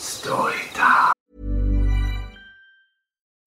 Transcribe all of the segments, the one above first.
Story time.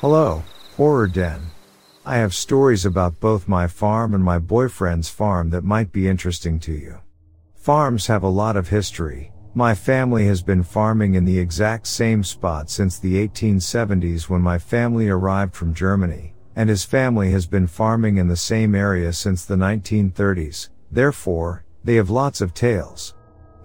Hello, Horror Den. I have stories about both my farm and my boyfriend's farm that might be interesting to you. Farms have a lot of history. My family has been farming in the exact same spot since the 1870s when my family arrived from Germany, and his family has been farming in the same area since the 1930s. Therefore, they have lots of tales.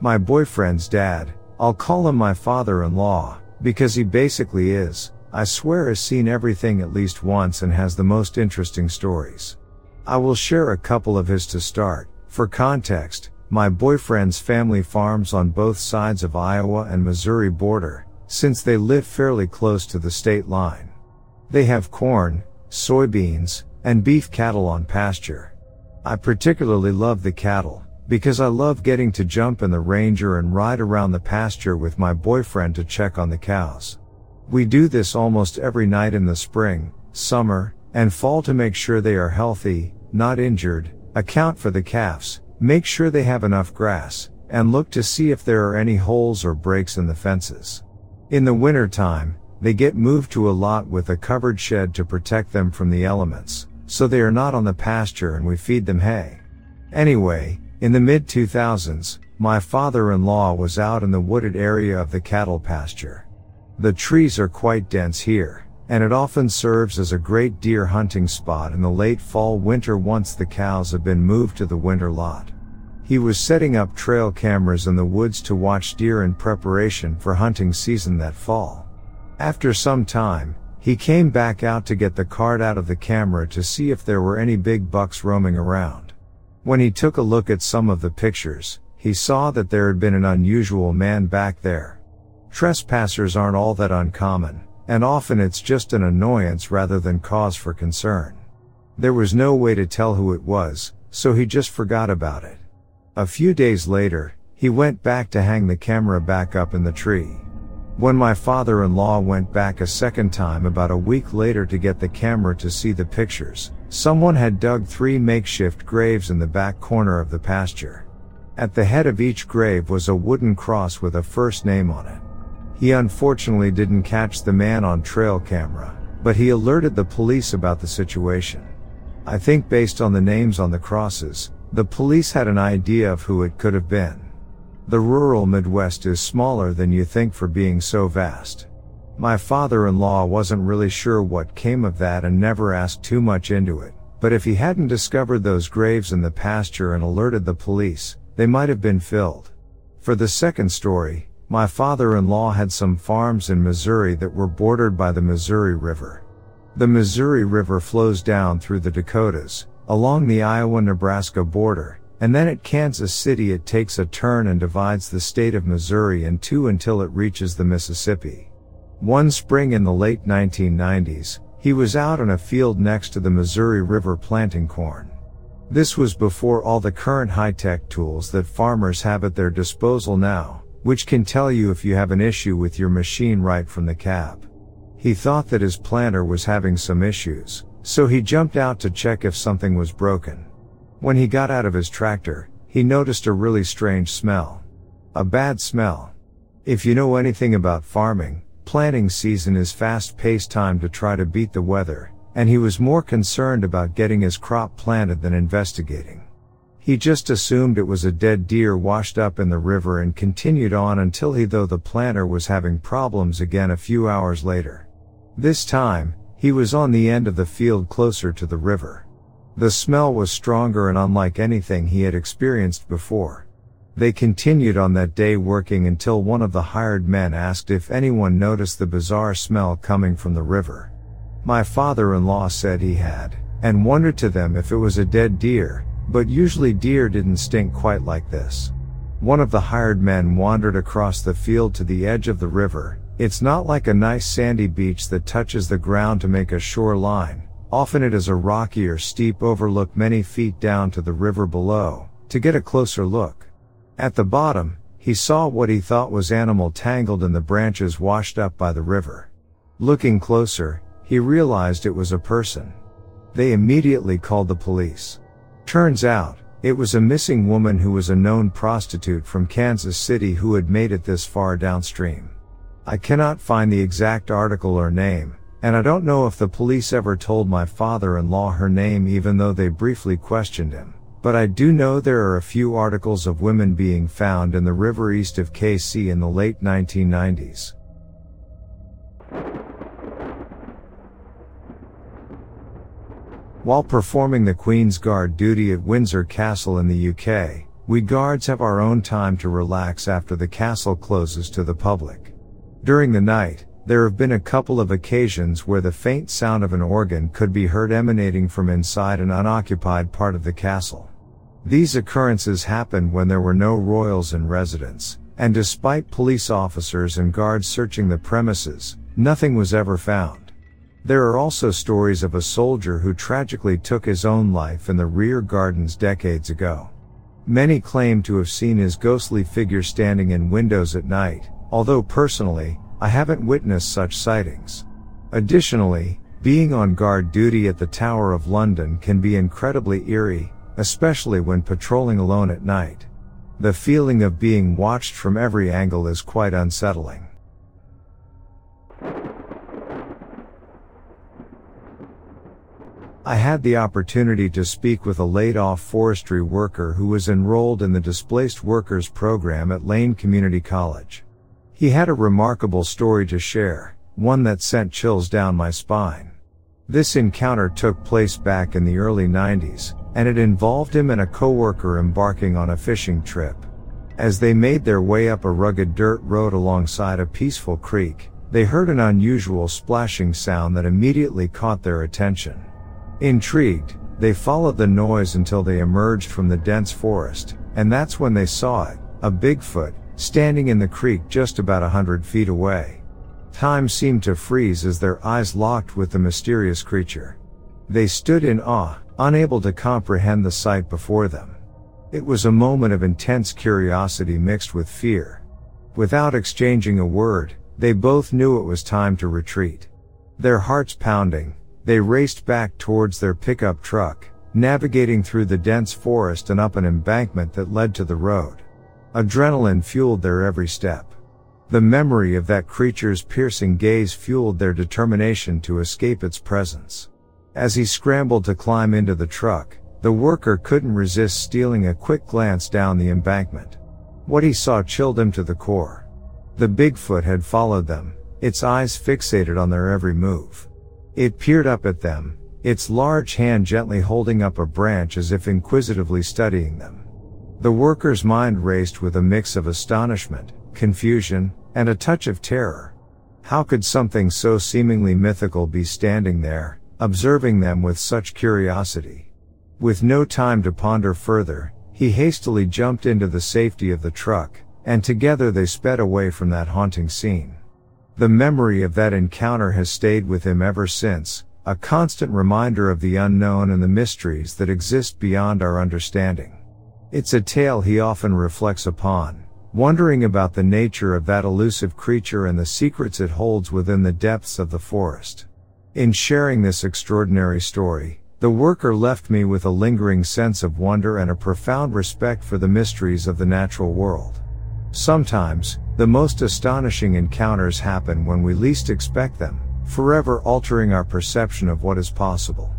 My boyfriend's dad, I'll call him my father-in-law, because he basically is, I swear has seen everything at least once and has the most interesting stories. I will share a couple of his to start. For context, my boyfriend's family farms on both sides of Iowa and Missouri border, since they live fairly close to the state line. They have corn, soybeans, and beef cattle on pasture. I particularly love the cattle, because I love getting to jump in the ranger and ride around the pasture with my boyfriend to check on the cows. We do this almost every night in the spring, summer, and fall to make sure they are healthy, not injured, account for the calves, make sure they have enough grass, and look to see if there are any holes or breaks in the fences. In the winter time, they get moved to a lot with a covered shed to protect them from the elements, so they are not on the pasture and we feed them hay. Anyway, in the mid 2000s, my father-in-law was out in the wooded area of the cattle pasture. The trees are quite dense here, and it often serves as a great deer hunting spot in the late fall winter once the cows have been moved to the winter lot. He was setting up trail cameras in the woods to watch deer in preparation for hunting season that fall. After some time, He came back out to get the card out of the camera to see if there were any big bucks roaming around. When he took a look at some of the pictures, he saw that there had been an unusual man back there. Trespassers aren't all that uncommon, and often it's just an annoyance rather than cause for concern. There was no way to tell who it was, so he just forgot about it. A few days later, he went back to hang the camera back up in the tree. When my father-in-law went back a second time about a week later to get the camera to see the pictures, someone had dug three makeshift graves in the back corner of the pasture. At the head of each grave was a wooden cross with a first name on it. He unfortunately didn't catch the man on trail camera, but he alerted the police about the situation. I think based on the names on the crosses, the police had an idea of who it could have been. The rural Midwest is smaller than you think for being so vast. My father-in-law wasn't really sure what came of that and never asked too much into it, but if he hadn't discovered those graves in the pasture and alerted the police, they might have been filled. For the second story, my father-in-law had some farms in Missouri that were bordered by the Missouri River. The Missouri River flows down through the Dakotas, along the Iowa-Nebraska border, and then at Kansas City it takes a turn and divides the state of Missouri in two until it reaches the Mississippi. One spring in the late 1990s, he was out in a field next to the Missouri River planting corn. This was before all the current high-tech tools that farmers have at their disposal now, which can tell you if you have an issue with your machine right from the cab. He thought that his planter was having some issues, so he jumped out to check if something was broken. When he got out of his tractor, he noticed a really strange smell. A bad smell. If you know anything about farming, planting season is fast paced time to try to beat the weather, and he was more concerned about getting his crop planted than investigating. He just assumed it was a dead deer washed up in the river and continued on until he though the planter was having problems again a few hours later. This time, he was on the end of the field closer to the river. The smell was stronger and unlike anything he had experienced before. They continued on that day working until one of the hired men asked if anyone noticed the bizarre smell coming from the river. My father-in-law said he had, and wondered to them if it was a dead deer, but usually deer didn't stink quite like this. One of the hired men wandered across the field to the edge of the river. It's not like a nice sandy beach that touches the ground to make a shoreline. Often it is a rocky or steep overlook many feet down to the river below, to get a closer look. At the bottom, he saw what he thought was animal tangled in the branches washed up by the river. Looking closer, he realized it was a person. They immediately called the police. Turns out, it was a missing woman who was a known prostitute from Kansas City who had made it this far downstream. I cannot find the exact article or name, and I don't know if the police ever told my father-in-law her name even though they briefly questioned him. But I do know there are a few articles of women being found in the river east of KC in the late 1990s. While performing the Queen's Guard duty at Windsor Castle in the UK, we guards have our own time to relax after the castle closes to the public. During the night, there have been a couple of occasions where the faint sound of an organ could be heard emanating from inside an unoccupied part of the castle. These occurrences happened when there were no royals in residence, and despite police officers and guards searching the premises, nothing was ever found. There are also stories of a soldier who tragically took his own life in the rear gardens decades ago. Many claim to have seen his ghostly figure standing in windows at night, although personally, I haven't witnessed such sightings. Additionally, being on guard duty at the Tower of London can be incredibly eerie, especially when patrolling alone at night. The feeling of being watched from every angle is quite unsettling. I had the opportunity to speak with a laid off forestry worker who was enrolled in the Displaced Workers program at Lane Community College. He had a remarkable story to share, one that sent chills down my spine. This encounter took place back in the early 90s, and it involved him and a coworker embarking on a fishing trip. As they made their way up a rugged dirt road alongside a peaceful creek, they heard an unusual splashing sound that immediately caught their attention. Intrigued, they followed the noise until they emerged from the dense forest, and that's when they saw it, a Bigfoot, standing in the creek just about a hundred feet away. Time seemed to freeze as their eyes locked with the mysterious creature. They stood in awe, unable to comprehend the sight before them. It was a moment of intense curiosity mixed with fear. Without exchanging a word, they both knew it was time to retreat. Their hearts pounding, they raced back towards their pickup truck, navigating through the dense forest and up an embankment that led to the road. Adrenaline fueled their every step. The memory of that creature's piercing gaze fueled their determination to escape its presence. As he scrambled to climb into the truck, the worker couldn't resist stealing a quick glance down the embankment. What he saw chilled him to the core. The Bigfoot had followed them, its eyes fixated on their every move. It peered up at them, its large hand gently holding up a branch as if inquisitively studying them. The worker's mind raced with a mix of astonishment, confusion, and a touch of terror. How could something so seemingly mythical be standing there, observing them with such curiosity? With no time to ponder further, he hastily jumped into the safety of the truck, and together they sped away from that haunting scene. The memory of that encounter has stayed with him ever since, a constant reminder of the unknown and the mysteries that exist beyond our understanding. It's a tale he often reflects upon, wondering about the nature of that elusive creature and the secrets it holds within the depths of the forest. In sharing this extraordinary story, the worker left me with a lingering sense of wonder and a profound respect for the mysteries of the natural world. Sometimes, the most astonishing encounters happen when we least expect them, forever altering our perception of what is possible.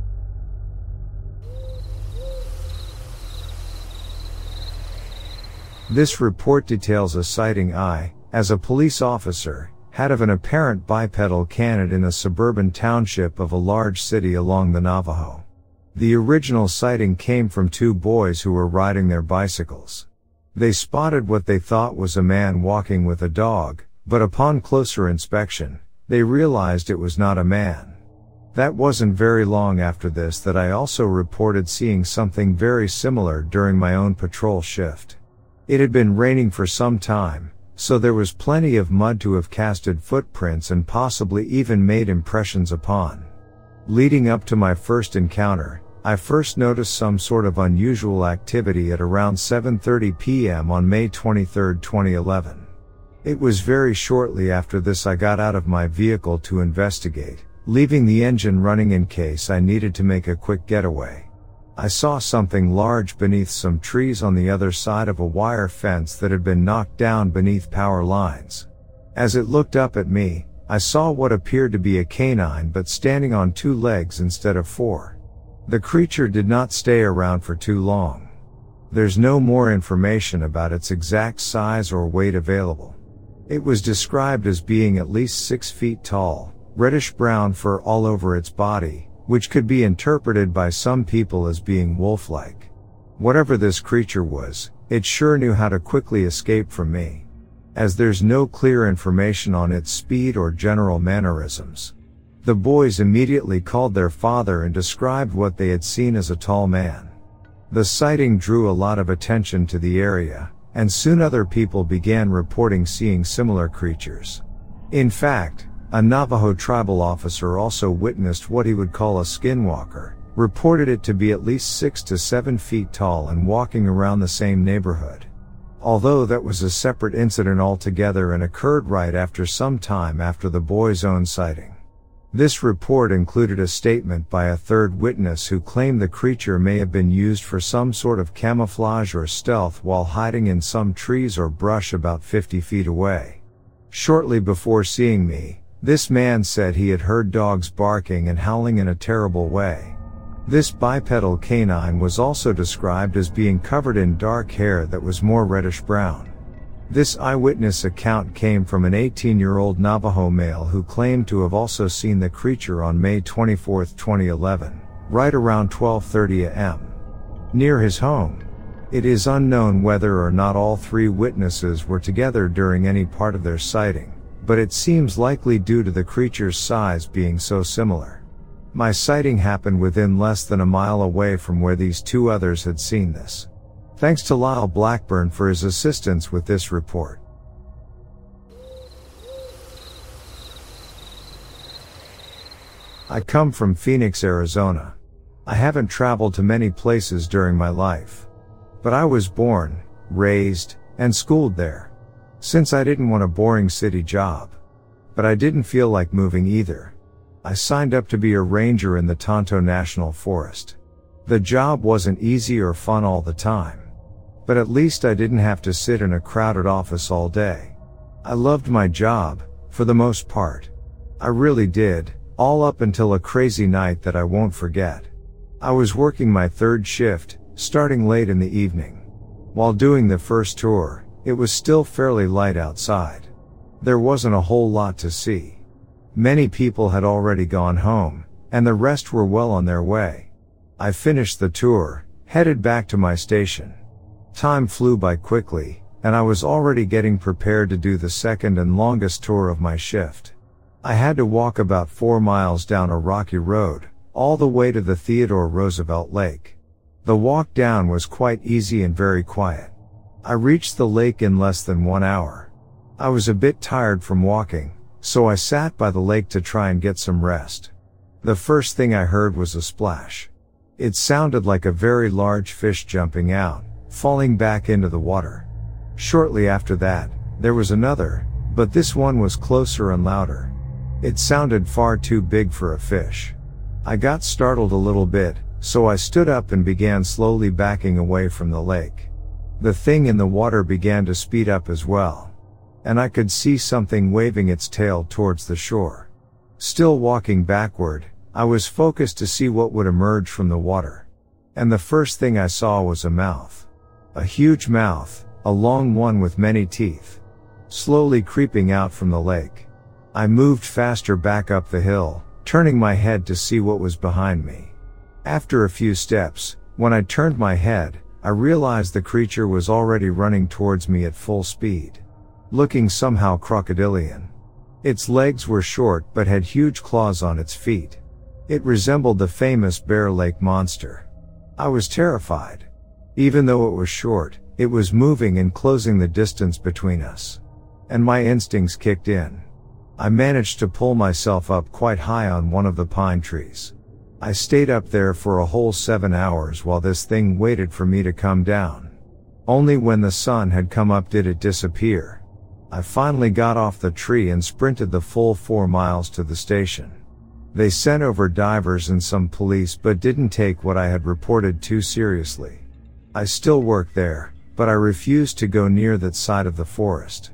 This report details a sighting I, as a police officer, had of an apparent bipedal canid in a suburban township of a large city along the Navajo. The original sighting came from two boys who were riding their bicycles. They spotted what they thought was a man walking with a dog, but upon closer inspection, they realized it was not a man. That wasn't very long after this that I also reported seeing something very similar during my own patrol shift. It had been raining for some time, so there was plenty of mud to have casted footprints and possibly even made impressions upon. Leading up to my first encounter, I first noticed some sort of unusual activity at around 7.30 p.m. on May 23, 2011. It was very shortly after this I got out of my vehicle to investigate, leaving the engine running in case I needed to make a quick getaway. I saw something large beneath some trees on the other side of a wire fence that had been knocked down beneath power lines. As it looked up at me, I saw what appeared to be a canine but standing on two legs instead of four. The creature did not stay around for too long. There's no more information about its exact size or weight available. It was described as being at least six feet tall, reddish brown fur all over its body, which could be interpreted by some people as being wolf-like. Whatever this creature was, it sure knew how to quickly escape from me. As there's no clear information on its speed or general mannerisms. The boys immediately called their father and described what they had seen as a tall man. The sighting drew a lot of attention to the area, and soon other people began reporting seeing similar creatures. In fact, a Navajo tribal officer also witnessed what he would call a skinwalker, reported it to be at least six to seven feet tall and walking around the same neighborhood. Although that was a separate incident altogether and occurred right after some time after the boy's own sighting. This report included a statement by a third witness who claimed the creature may have been used for some sort of camouflage or stealth while hiding in some trees or brush about 50 feet away. Shortly before seeing me, this man said he had heard dogs barking and howling in a terrible way. This bipedal canine was also described as being covered in dark hair that was more reddish brown. This eyewitness account came from an 18 year old Navajo male who claimed to have also seen the creature on May 24, 2011, right around 12:30 am. Near his home. It is unknown whether or not all three witnesses were together during any part of their sighting, but it seems likely due to the creature's size being so similar. My sighting happened within less than a mile away from where these two others had seen this. Thanks to Lyle Blackburn for his assistance with this report. I come from Phoenix, Arizona. I haven't traveled to many places during my life. But I was born, raised, and schooled there. Since I didn't want a boring city job. But I didn't feel like moving either. I signed up to be a ranger in the Tonto National Forest. The job wasn't easy or fun all the time. But at least I didn't have to sit in a crowded office all day. I loved my job, for the most part. I really did, all up until a crazy night that I won't forget. I was working my third shift, starting late in the evening. While doing the first tour, it was still fairly light outside. There wasn't a whole lot to see. Many people had already gone home, and the rest were well on their way. I finished the tour, headed back to my station. Time flew by quickly, and I was already getting prepared to do the second and longest tour of my shift. I had to walk about four miles down a rocky road, all the way to the Theodore Roosevelt Lake. The walk down was quite easy and very quiet. I reached the lake in less than one hour. I was a bit tired from walking, so I sat by the lake to try and get some rest. The first thing I heard was a splash. It sounded like a very large fish jumping out, falling back into the water. Shortly after that, there was another, but this one was closer and louder. It sounded far too big for a fish. I got startled a little bit, so I stood up and began slowly backing away from the lake. The thing in the water began to speed up as well. And I could see something waving its tail towards the shore. Still walking backward, I was focused to see what would emerge from the water. And the first thing I saw was a mouth. A huge mouth, a long one with many teeth. Slowly creeping out from the lake. I moved faster back up the hill, turning my head to see what was behind me. After a few steps, when I turned my head, I realized the creature was already running towards me at full speed. Looking somehow crocodilian. Its legs were short but had huge claws on its feet. It resembled the famous Bear Lake monster. I was terrified. Even though it was short, it was moving and closing the distance between us. And my instincts kicked in. I managed to pull myself up quite high on one of the pine trees. I stayed up there for a whole seven hours while this thing waited for me to come down. Only when the sun had come up did it disappear. I finally got off the tree and sprinted the full four miles to the station. They sent over divers and some police but didn't take what I had reported too seriously. I still work there, but I refuse to go near that side of the forest.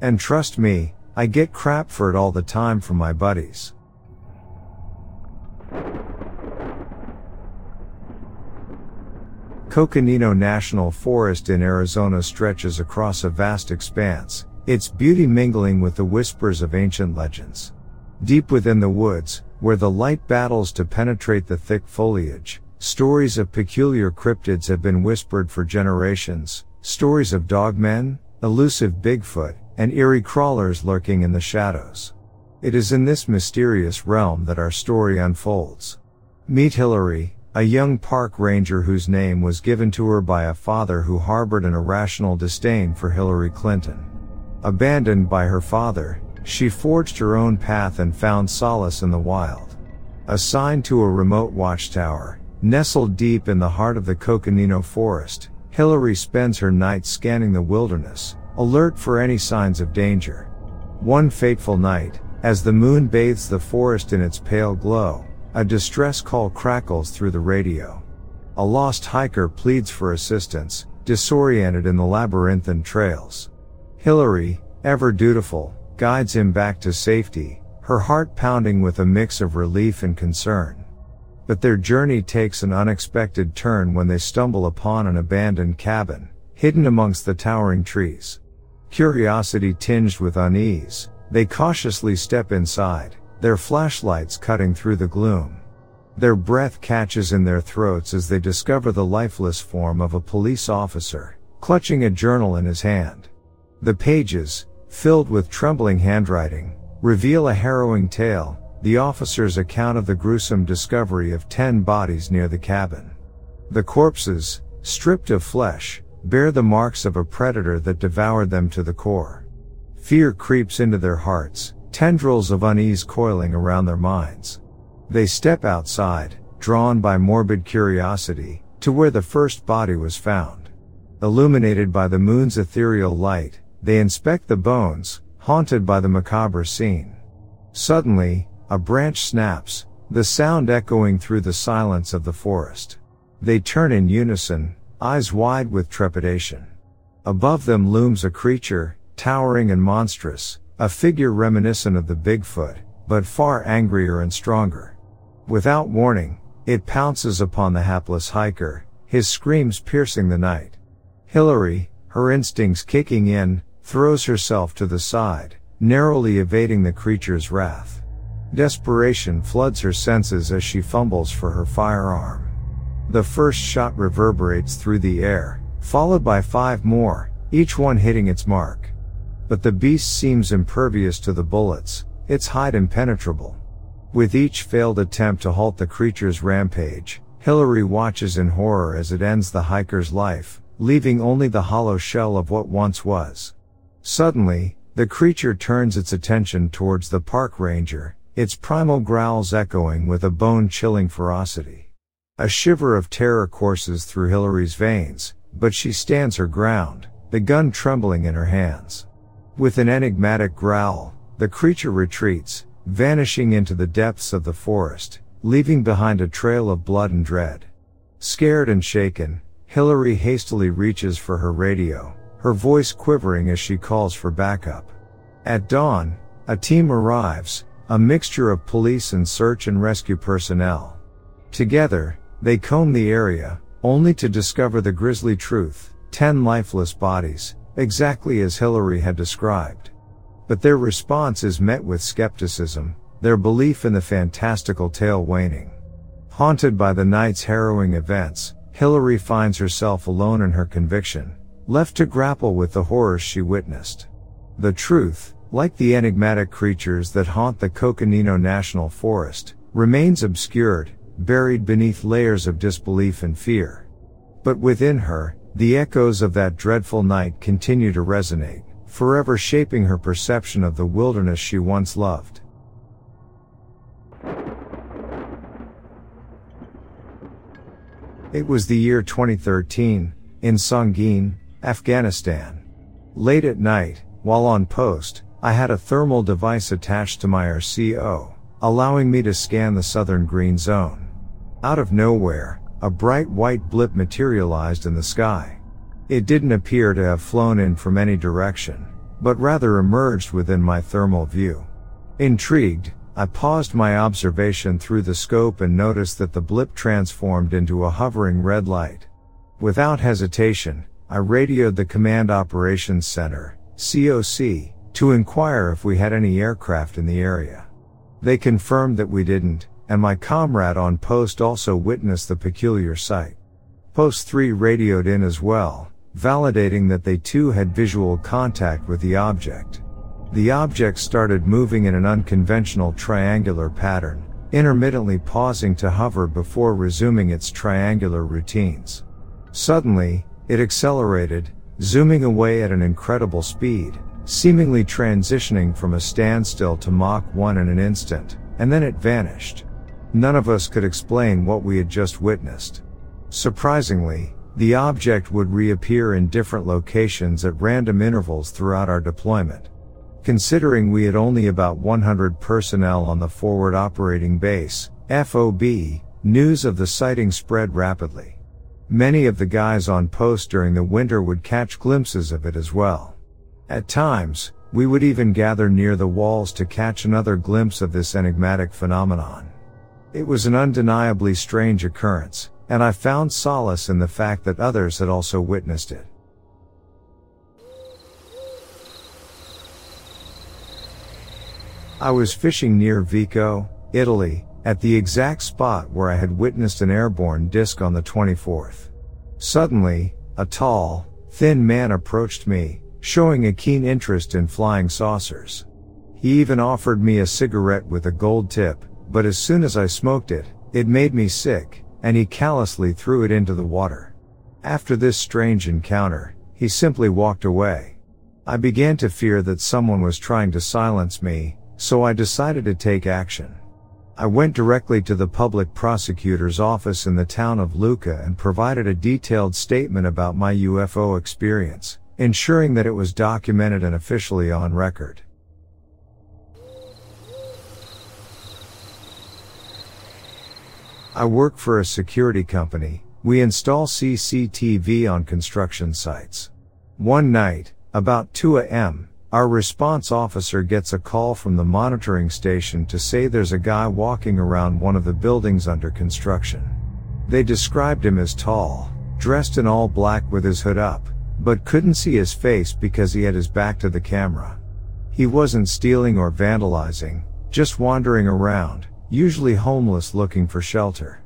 And trust me, I get crap for it all the time from my buddies. Coconino National Forest in Arizona stretches across a vast expanse, its beauty mingling with the whispers of ancient legends. Deep within the woods, where the light battles to penetrate the thick foliage, stories of peculiar cryptids have been whispered for generations, stories of dogmen, elusive Bigfoot, and eerie crawlers lurking in the shadows. It is in this mysterious realm that our story unfolds. Meet Hillary, a young park ranger whose name was given to her by a father who harbored an irrational disdain for Hillary Clinton. Abandoned by her father, she forged her own path and found solace in the wild. Assigned to a remote watchtower, nestled deep in the heart of the Coconino forest, Hillary spends her nights scanning the wilderness, alert for any signs of danger. One fateful night, as the moon bathes the forest in its pale glow, a distress call crackles through the radio. A lost hiker pleads for assistance, disoriented in the labyrinthine trails. Hillary, ever dutiful, guides him back to safety, her heart pounding with a mix of relief and concern. But their journey takes an unexpected turn when they stumble upon an abandoned cabin, hidden amongst the towering trees. Curiosity tinged with unease, they cautiously step inside, their flashlights cutting through the gloom. Their breath catches in their throats as they discover the lifeless form of a police officer, clutching a journal in his hand. The pages, filled with trembling handwriting, reveal a harrowing tale, the officer's account of the gruesome discovery of 10 bodies near the cabin. The corpses, stripped of flesh, bear the marks of a predator that devoured them to the core. Fear creeps into their hearts, tendrils of unease coiling around their minds. They step outside, drawn by morbid curiosity, to where the first body was found. Illuminated by the moon's ethereal light, they inspect the bones, haunted by the macabre scene. Suddenly, a branch snaps, the sound echoing through the silence of the forest. They turn in unison, eyes wide with trepidation. Above them looms a creature, towering and monstrous, a figure reminiscent of the Bigfoot, but far angrier and stronger. Without warning, it pounces upon the hapless hiker, his screams piercing the night. Hillary, her instincts kicking in, throws herself to the side, narrowly evading the creature's wrath. Desperation floods her senses as she fumbles for her firearm. The first shot reverberates through the air, followed by five more, each one hitting its mark. But the beast seems impervious to the bullets, its hide impenetrable. With each failed attempt to halt the creature's rampage, Hillary watches in horror as it ends the hiker's life, leaving only the hollow shell of what once was. Suddenly, the creature turns its attention towards the park ranger, its primal growls echoing with a bone-chilling ferocity. A shiver of terror courses through Hillary's veins, but she stands her ground, the gun trembling in her hands. With an enigmatic growl, the creature retreats, vanishing into the depths of the forest, leaving behind a trail of blood and dread. Scared and shaken, Hillary hastily reaches for her radio, her voice quivering as she calls for backup. At dawn, a team arrives, a mixture of police and search and rescue personnel. Together, they comb the area, only to discover the grisly truth, 10 lifeless bodies, exactly as Hillary had described. But their response is met with skepticism, their belief in the fantastical tale waning. Haunted by the night's harrowing events, Hillary finds herself alone in her conviction, left to grapple with the horrors she witnessed. The truth, like the enigmatic creatures that haunt the Coconino National Forest, remains obscured, buried beneath layers of disbelief and fear. But within her, the echoes of that dreadful night continue to resonate, forever shaping her perception of the wilderness she once loved. It was the year 2013, in Sangin, Afghanistan. Late at night, while on post, I had a thermal device attached to my RCO, allowing me to scan the southern green zone. Out of nowhere, a bright white blip materialized in the sky. It didn't appear to have flown in from any direction, but rather emerged within my thermal view. Intrigued, I paused my observation through the scope and noticed that the blip transformed into a hovering red light. Without hesitation, I radioed the Command Operations Center, COC, to inquire if we had any aircraft in the area. They confirmed that we didn't, and my comrade on post also witnessed the peculiar sight. Post 3 radioed in as well, validating that they too had visual contact with the object. The object started moving in an unconventional triangular pattern, intermittently pausing to hover before resuming its triangular routines. Suddenly, it accelerated, zooming away at an incredible speed, seemingly transitioning from a standstill to Mach 1 in an instant, and then it vanished. None of us could explain what we had just witnessed. Surprisingly, the object would reappear in different locations at random intervals throughout our deployment. Considering we had only about 100 personnel on the forward operating base, FOB, news of the sighting spread rapidly. Many of the guys on post during the winter would catch glimpses of it as well. At times, we would even gather near the walls to catch another glimpse of this enigmatic phenomenon. It was an undeniably strange occurrence, and I found solace in the fact that others had also witnessed it. I was fishing near Vico, Italy, at the exact spot where I had witnessed an airborne disc on the 24th. Suddenly, a tall, thin man approached me, showing a keen interest in flying saucers. He even offered me a cigarette with a gold tip, but as soon as I smoked it, it made me sick, and he callously threw it into the water. After this strange encounter, he simply walked away. I began to fear that someone was trying to silence me, so I decided to take action. I went directly to the public prosecutor's office in the town of Lucca and provided a detailed statement about my UFO experience, ensuring that it was documented and officially on record. I work for a security company. We install CCTV on construction sites. One night, about 2 a.m., our response officer gets a call from the monitoring station to say there's a guy walking around one of the buildings under construction. They described him as tall, dressed in all black with his hood up, but couldn't see his face because he had his back to the camera. He wasn't stealing or vandalizing, just wandering around, usually homeless looking for shelter.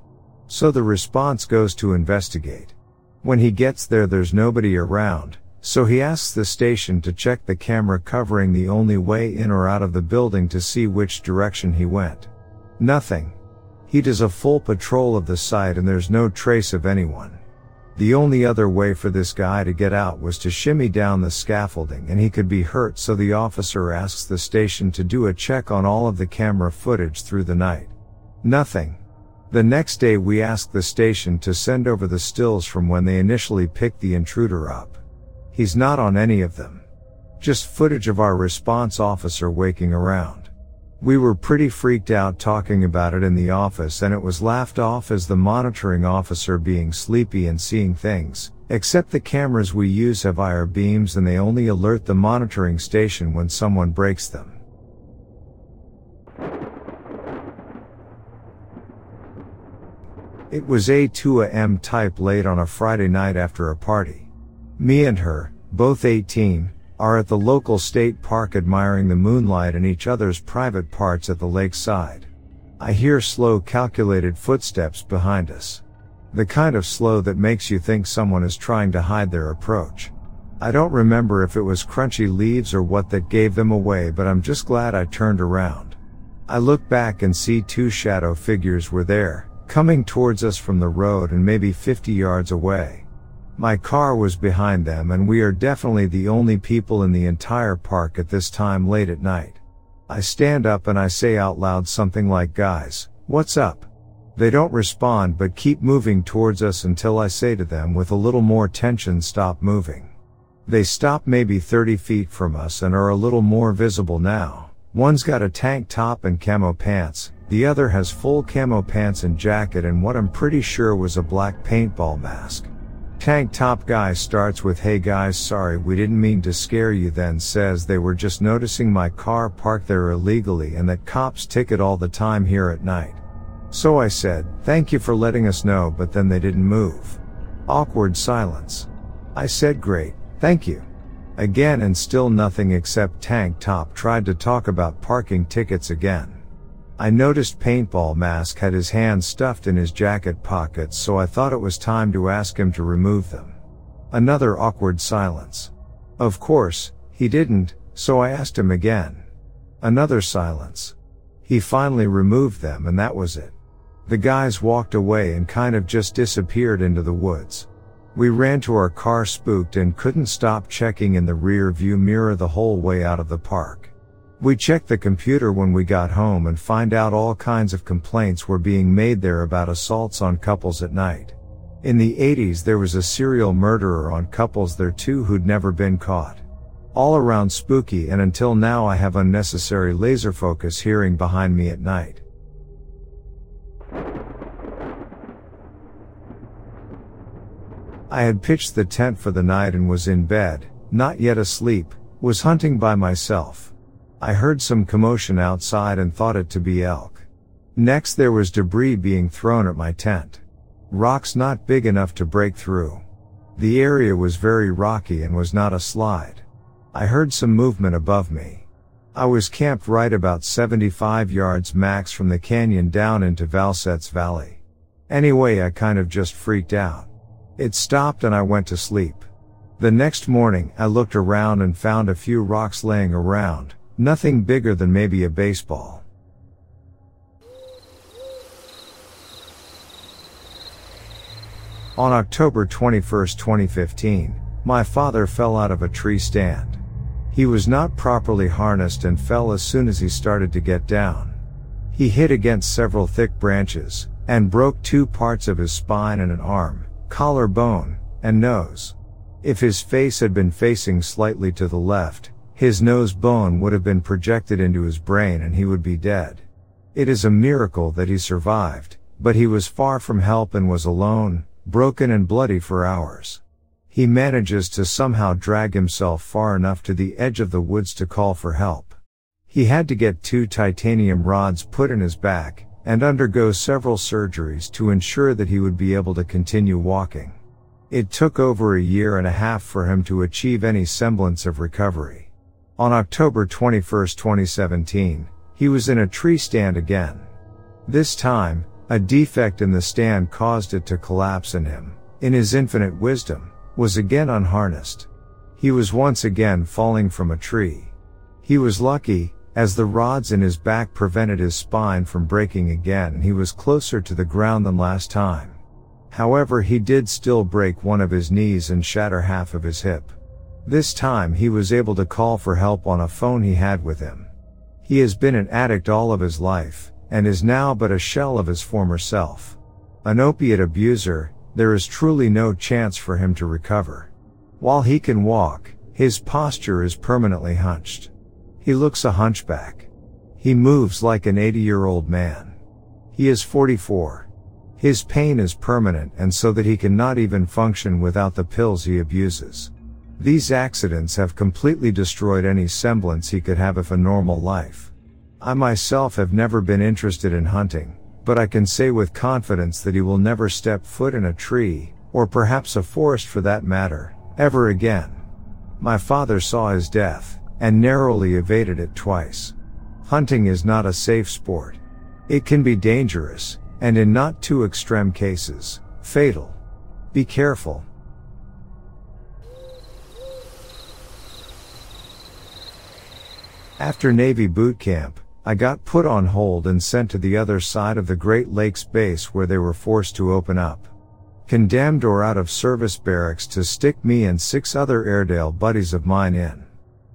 So the response goes to investigate. When he gets there there's nobody around, so he asks the station to check the camera covering the only way in or out of the building to see which direction he went. Nothing. He does a full patrol of the site and there's no trace of anyone. The only other way for this guy to get out was to shimmy down the scaffolding and he could be hurt so the officer asks the station to do a check on all of the camera footage through the night. Nothing. The next day we ask the station to send over the stills from when they initially picked the intruder up. He's not on any of them. Just footage of our response officer waking around. We were pretty freaked out talking about it in the office and it was laughed off as the monitoring officer being sleepy and seeing things, except the cameras we use have IR beams and they only alert the monitoring station when someone breaks them. It was a 2 am type late on a Friday night after a party. Me and her, both 18, are at the local state park admiring the moonlight and each other's private parts at the lakeside. I hear slow calculated footsteps behind us. The kind of slow that makes you think someone is trying to hide their approach. I don't remember if it was crunchy leaves or what that gave them away but I'm just glad I turned around. I look back and see two shadow figures were there, coming towards us from the road and maybe 50 yards away. My car was behind them and we are definitely the only people in the entire park at this time late at night. I stand up and I say out loud something like guys, what's up? They don't respond but keep moving towards us until I say to them with a little more tension stop moving. They stop maybe 30 feet from us and are a little more visible now. One's got a tank top and camo pants, the other has full camo pants and jacket and what I'm pretty sure was a black paintball mask. Tank top guy starts with hey guys sorry we didn't mean to scare you then says they were just noticing my car parked there illegally and that cops ticket all the time here at night. So I said, thank you for letting us know but then they didn't move. Awkward silence. I said great, thank you. Again and still nothing except tank top tried to talk about parking tickets again. I noticed Paintball Mask had his hands stuffed in his jacket pockets so I thought it was time to ask him to remove them. Another awkward silence. Of course, he didn't, so I asked him again. Another silence. He finally removed them and that was it. The guys walked away and kind of just disappeared into the woods. We ran to our car spooked and couldn't stop checking in the rear view mirror the whole way out of the park. We checked the computer when we got home and find out all kinds of complaints were being made there about assaults on couples at night. In the 80s there was a serial murderer on couples there too who'd never been caught. All around spooky and until now I have unnecessary laser focus hearing behind me at night. I had pitched the tent for the night and was in bed, not yet asleep, was hunting by myself. I heard some commotion outside and thought it to be elk. Next there was debris being thrown at my tent. Rocks not big enough to break through. The area was very rocky and was not a slide. I heard some movement above me. I was camped right about 75 yards max from the canyon down into Valset's Valley. Anyway, I kind of just freaked out. It stopped and I went to sleep. The next morning, I looked around and found a few rocks laying around, nothing bigger than maybe a baseball. On October 21, 2015, my father fell out of a tree stand. He was not properly harnessed and fell as soon as he started to get down. He hit against several thick branches and broke two parts of his spine and an arm, collarbone, and nose. If his face had been facing slightly to the left, his nose bone would have been projected into his brain and he would be dead. It is a miracle that he survived, but he was far from help and was alone, broken and bloody for hours. He manages to somehow drag himself far enough to the edge of the woods to call for help. He had to get two titanium rods put in his back and undergo several surgeries to ensure that he would be able to continue walking. It took over a year and a half for him to achieve any semblance of recovery. On October 21, 2017, he was in a tree stand again. This time, a defect in the stand caused it to collapse and him, in his infinite wisdom, was again unharnessed. He was once again falling from a tree. He was lucky, as the rods in his back prevented his spine from breaking again and he was closer to the ground than last time. However, he did still break one of his knees and shatter half of his hip. This time he was able to call for help on a phone he had with him. He has been an addict all of his life, and is now but a shell of his former self. An opiate abuser, there is truly no chance for him to recover. While he can walk, his posture is permanently hunched. He looks a hunchback. He moves like an 80 year old man. He is 44. His pain is permanent and so that he cannot even function without the pills he abuses. These accidents have completely destroyed any semblance he could have of a normal life. I myself have never been interested in hunting, but I can say with confidence that he will never step foot in a tree, or perhaps a forest for that matter, ever again. My father saw his death, and narrowly evaded it twice. Hunting is not a safe sport. It can be dangerous, and in not too extreme cases, fatal. Be careful. After Navy boot camp, I got put on hold and sent to the other side of the Great Lakes base where they were forced to open up. Condemned or out of service barracks to stick me and six other Airedale buddies of mine in.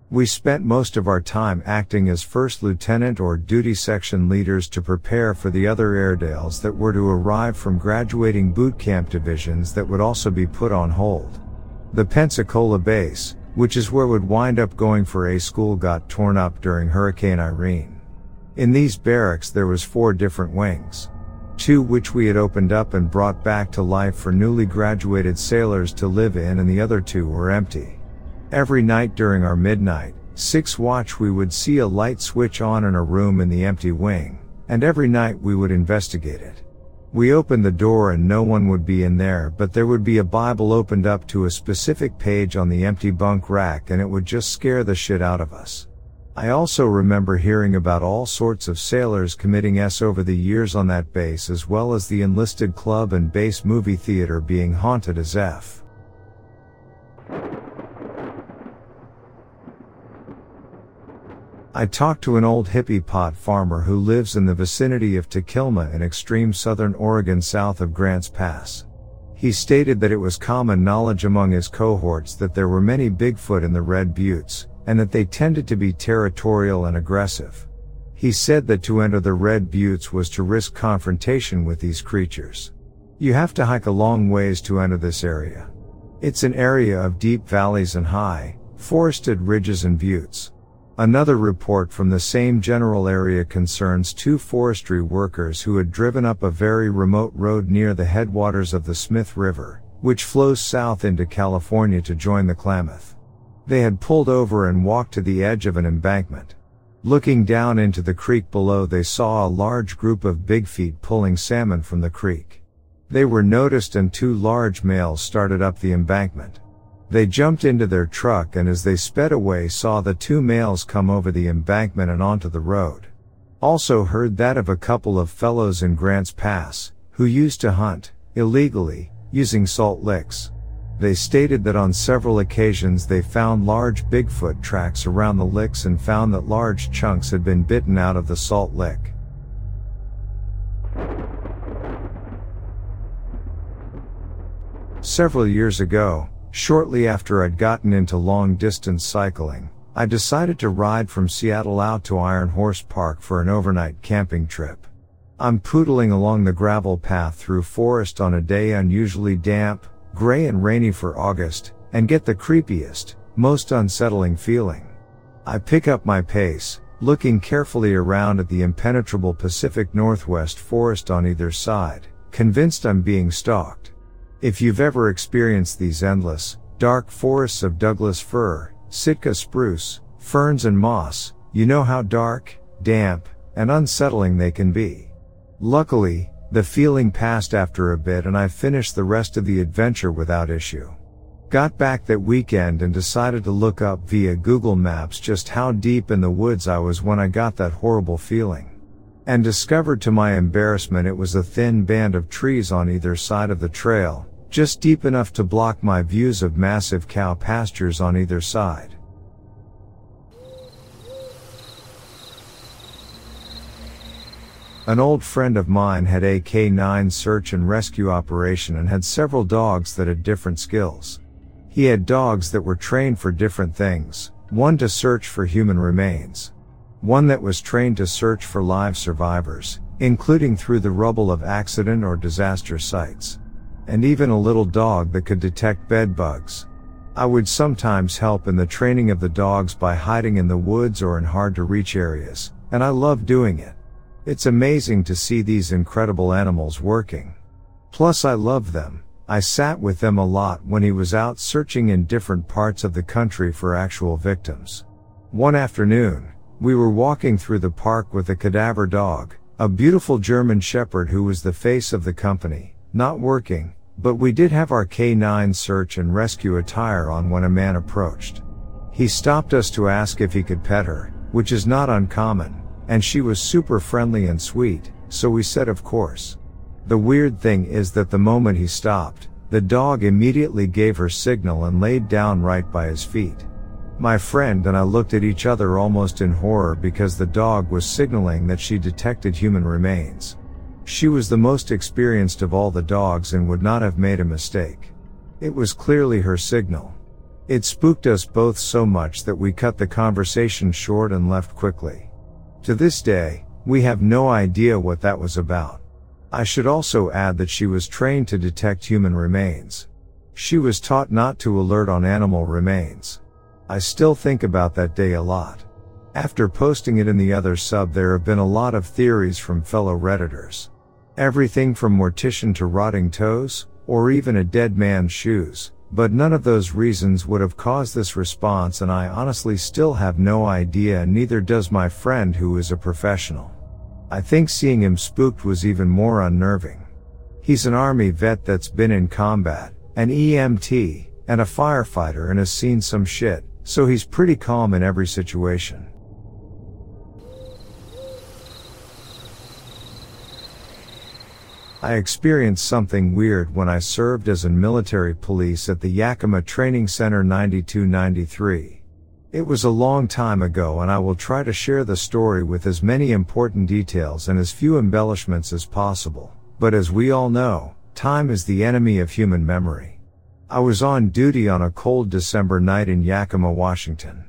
We spent most of our time acting as first lieutenant or duty section leaders to prepare for the other Airedales that were to arrive from graduating boot camp divisions that would also be put on hold. The Pensacola base, which is where would wind up going for a school got torn up during Hurricane Irene. In these barracks there was four different wings. Two which we had opened up and brought back to life for newly graduated sailors to live in and the other two were empty. Every night during our midnight, six watch we would see a light switch on in a room in the empty wing, and every night we would investigate it. We opened the door and no one would be in there, but there would be a Bible opened up to a specific page on the empty bunk rack and it would just scare the shit out of us. I also remember hearing about all sorts of sailors committing S over the years on that base as well as the enlisted club and base movie theater being haunted as F. I talked to an old hippie pot farmer who lives in the vicinity of Takilma in extreme southern Oregon south of Grants Pass. He stated that it was common knowledge among his cohorts that there were many Bigfoot in the Red Buttes, and that they tended to be territorial and aggressive. He said that to enter the Red Buttes was to risk confrontation with these creatures. You have to hike a long ways to enter this area. It's an area of deep valleys and high, forested ridges and buttes. Another report from the same general area concerns two forestry workers who had driven up a very remote road near the headwaters of the Smith River, which flows south into California to join the Klamath. They had pulled over and walked to the edge of an embankment. Looking down into the creek below they saw a large group of big feet pulling salmon from the creek. They were noticed and two large males started up the embankment. They jumped into their truck and as they sped away saw the two males come over the embankment and onto the road. Also heard that of a couple of fellows in Grants Pass, who used to hunt, illegally, using salt licks. They stated that on several occasions they found large Bigfoot tracks around the licks and found that large chunks had been bitten out of the salt lick. Several years ago, shortly after I'd gotten into long distance cycling, I decided to ride from Seattle out to Iron Horse Park for an overnight camping trip. I'm poodling along the gravel path through forest on a day unusually damp, gray and rainy for August, and get the creepiest, most unsettling feeling. I pick up my pace, looking carefully around at the impenetrable Pacific Northwest forest on either side, convinced I'm being stalked. If you've ever experienced these endless, dark forests of Douglas fir, Sitka spruce, ferns and moss, you know how dark, damp, and unsettling they can be. Luckily, the feeling passed after a bit and I finished the rest of the adventure without issue. Got back that weekend and decided to look up via Google Maps just how deep in the woods I was when I got that horrible feeling. And discovered to my embarrassment it was a thin band of trees on either side of the trail, just deep enough to block my views of massive cow pastures on either side. An old friend of mine had a K9 search and rescue operation and had several dogs that had different skills. He had dogs that were trained for different things, one to search for human remains, one that was trained to search for live survivors, including through the rubble of accident or disaster sites and even a little dog that could detect bed bugs. I would sometimes help in the training of the dogs by hiding in the woods or in hard to reach areas, and I love doing it. It's amazing to see these incredible animals working. Plus I love them. I sat with them a lot when he was out searching in different parts of the country for actual victims. One afternoon, we were walking through the park with a cadaver dog, a beautiful German shepherd who was the face of the company, not working, but we did have our K9 search and rescue attire on when a man approached. He stopped us to ask if he could pet her, which is not uncommon, and she was super friendly and sweet, so we said of course. The weird thing is that the moment he stopped, the dog immediately gave her signal and laid down right by his feet. My friend and I looked at each other almost in horror because the dog was signaling that she detected human remains. She was the most experienced of all the dogs and would not have made a mistake. It was clearly her signal. It spooked us both so much that we cut the conversation short and left quickly. To this day, we have no idea what that was about. I should also add that she was trained to detect human remains. She was taught not to alert on animal remains. I still think about that day a lot. After posting it in the other sub there have been a lot of theories from fellow redditors. Everything from mortician to rotting toes, or even a dead man's shoes, but none of those reasons would have caused this response and I honestly still have no idea and neither does my friend who is a professional. I think seeing him spooked was even more unnerving. He's an army vet that's been in combat, an EMT, and a firefighter and has seen some shit, so he's pretty calm in every situation. I experienced something weird when I served as in military police at the Yakima Training Center 9293. It was a long time ago and I will try to share the story with as many important details and as few embellishments as possible. But as we all know, time is the enemy of human memory. I was on duty on a cold December night in Yakima, Washington.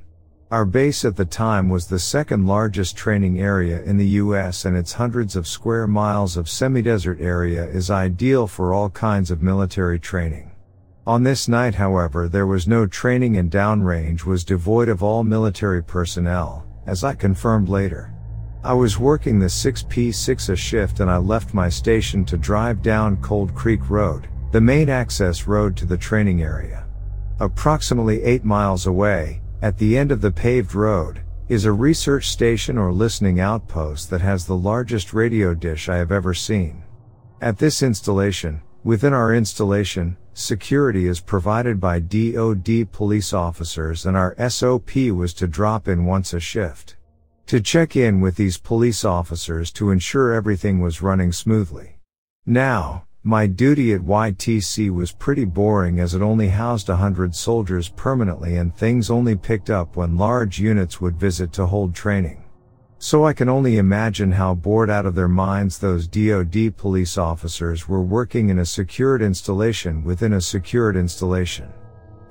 Our base at the time was the second largest training area in the US and its hundreds of square miles of semi-desert area is ideal for all kinds of military training. On this night however there was no training and downrange was devoid of all military personnel, as I confirmed later. I was working the 6P6A shift and I left my station to drive down Cold Creek Road, the main access road to the training area. Approximately 8 miles away, at the end of the paved road, is a research station or listening outpost that has the largest radio dish I have ever seen. At this installation, within our installation, security is provided by DOD police officers and our SOP was to drop in once a shift. To check in with these police officers to ensure everything was running smoothly. Now, My duty at YTC was pretty boring as it only housed a hundred soldiers permanently and things only picked up when large units would visit to hold training. So I can only imagine how bored out of their minds those DoD police officers were working in a secured installation within a secured installation.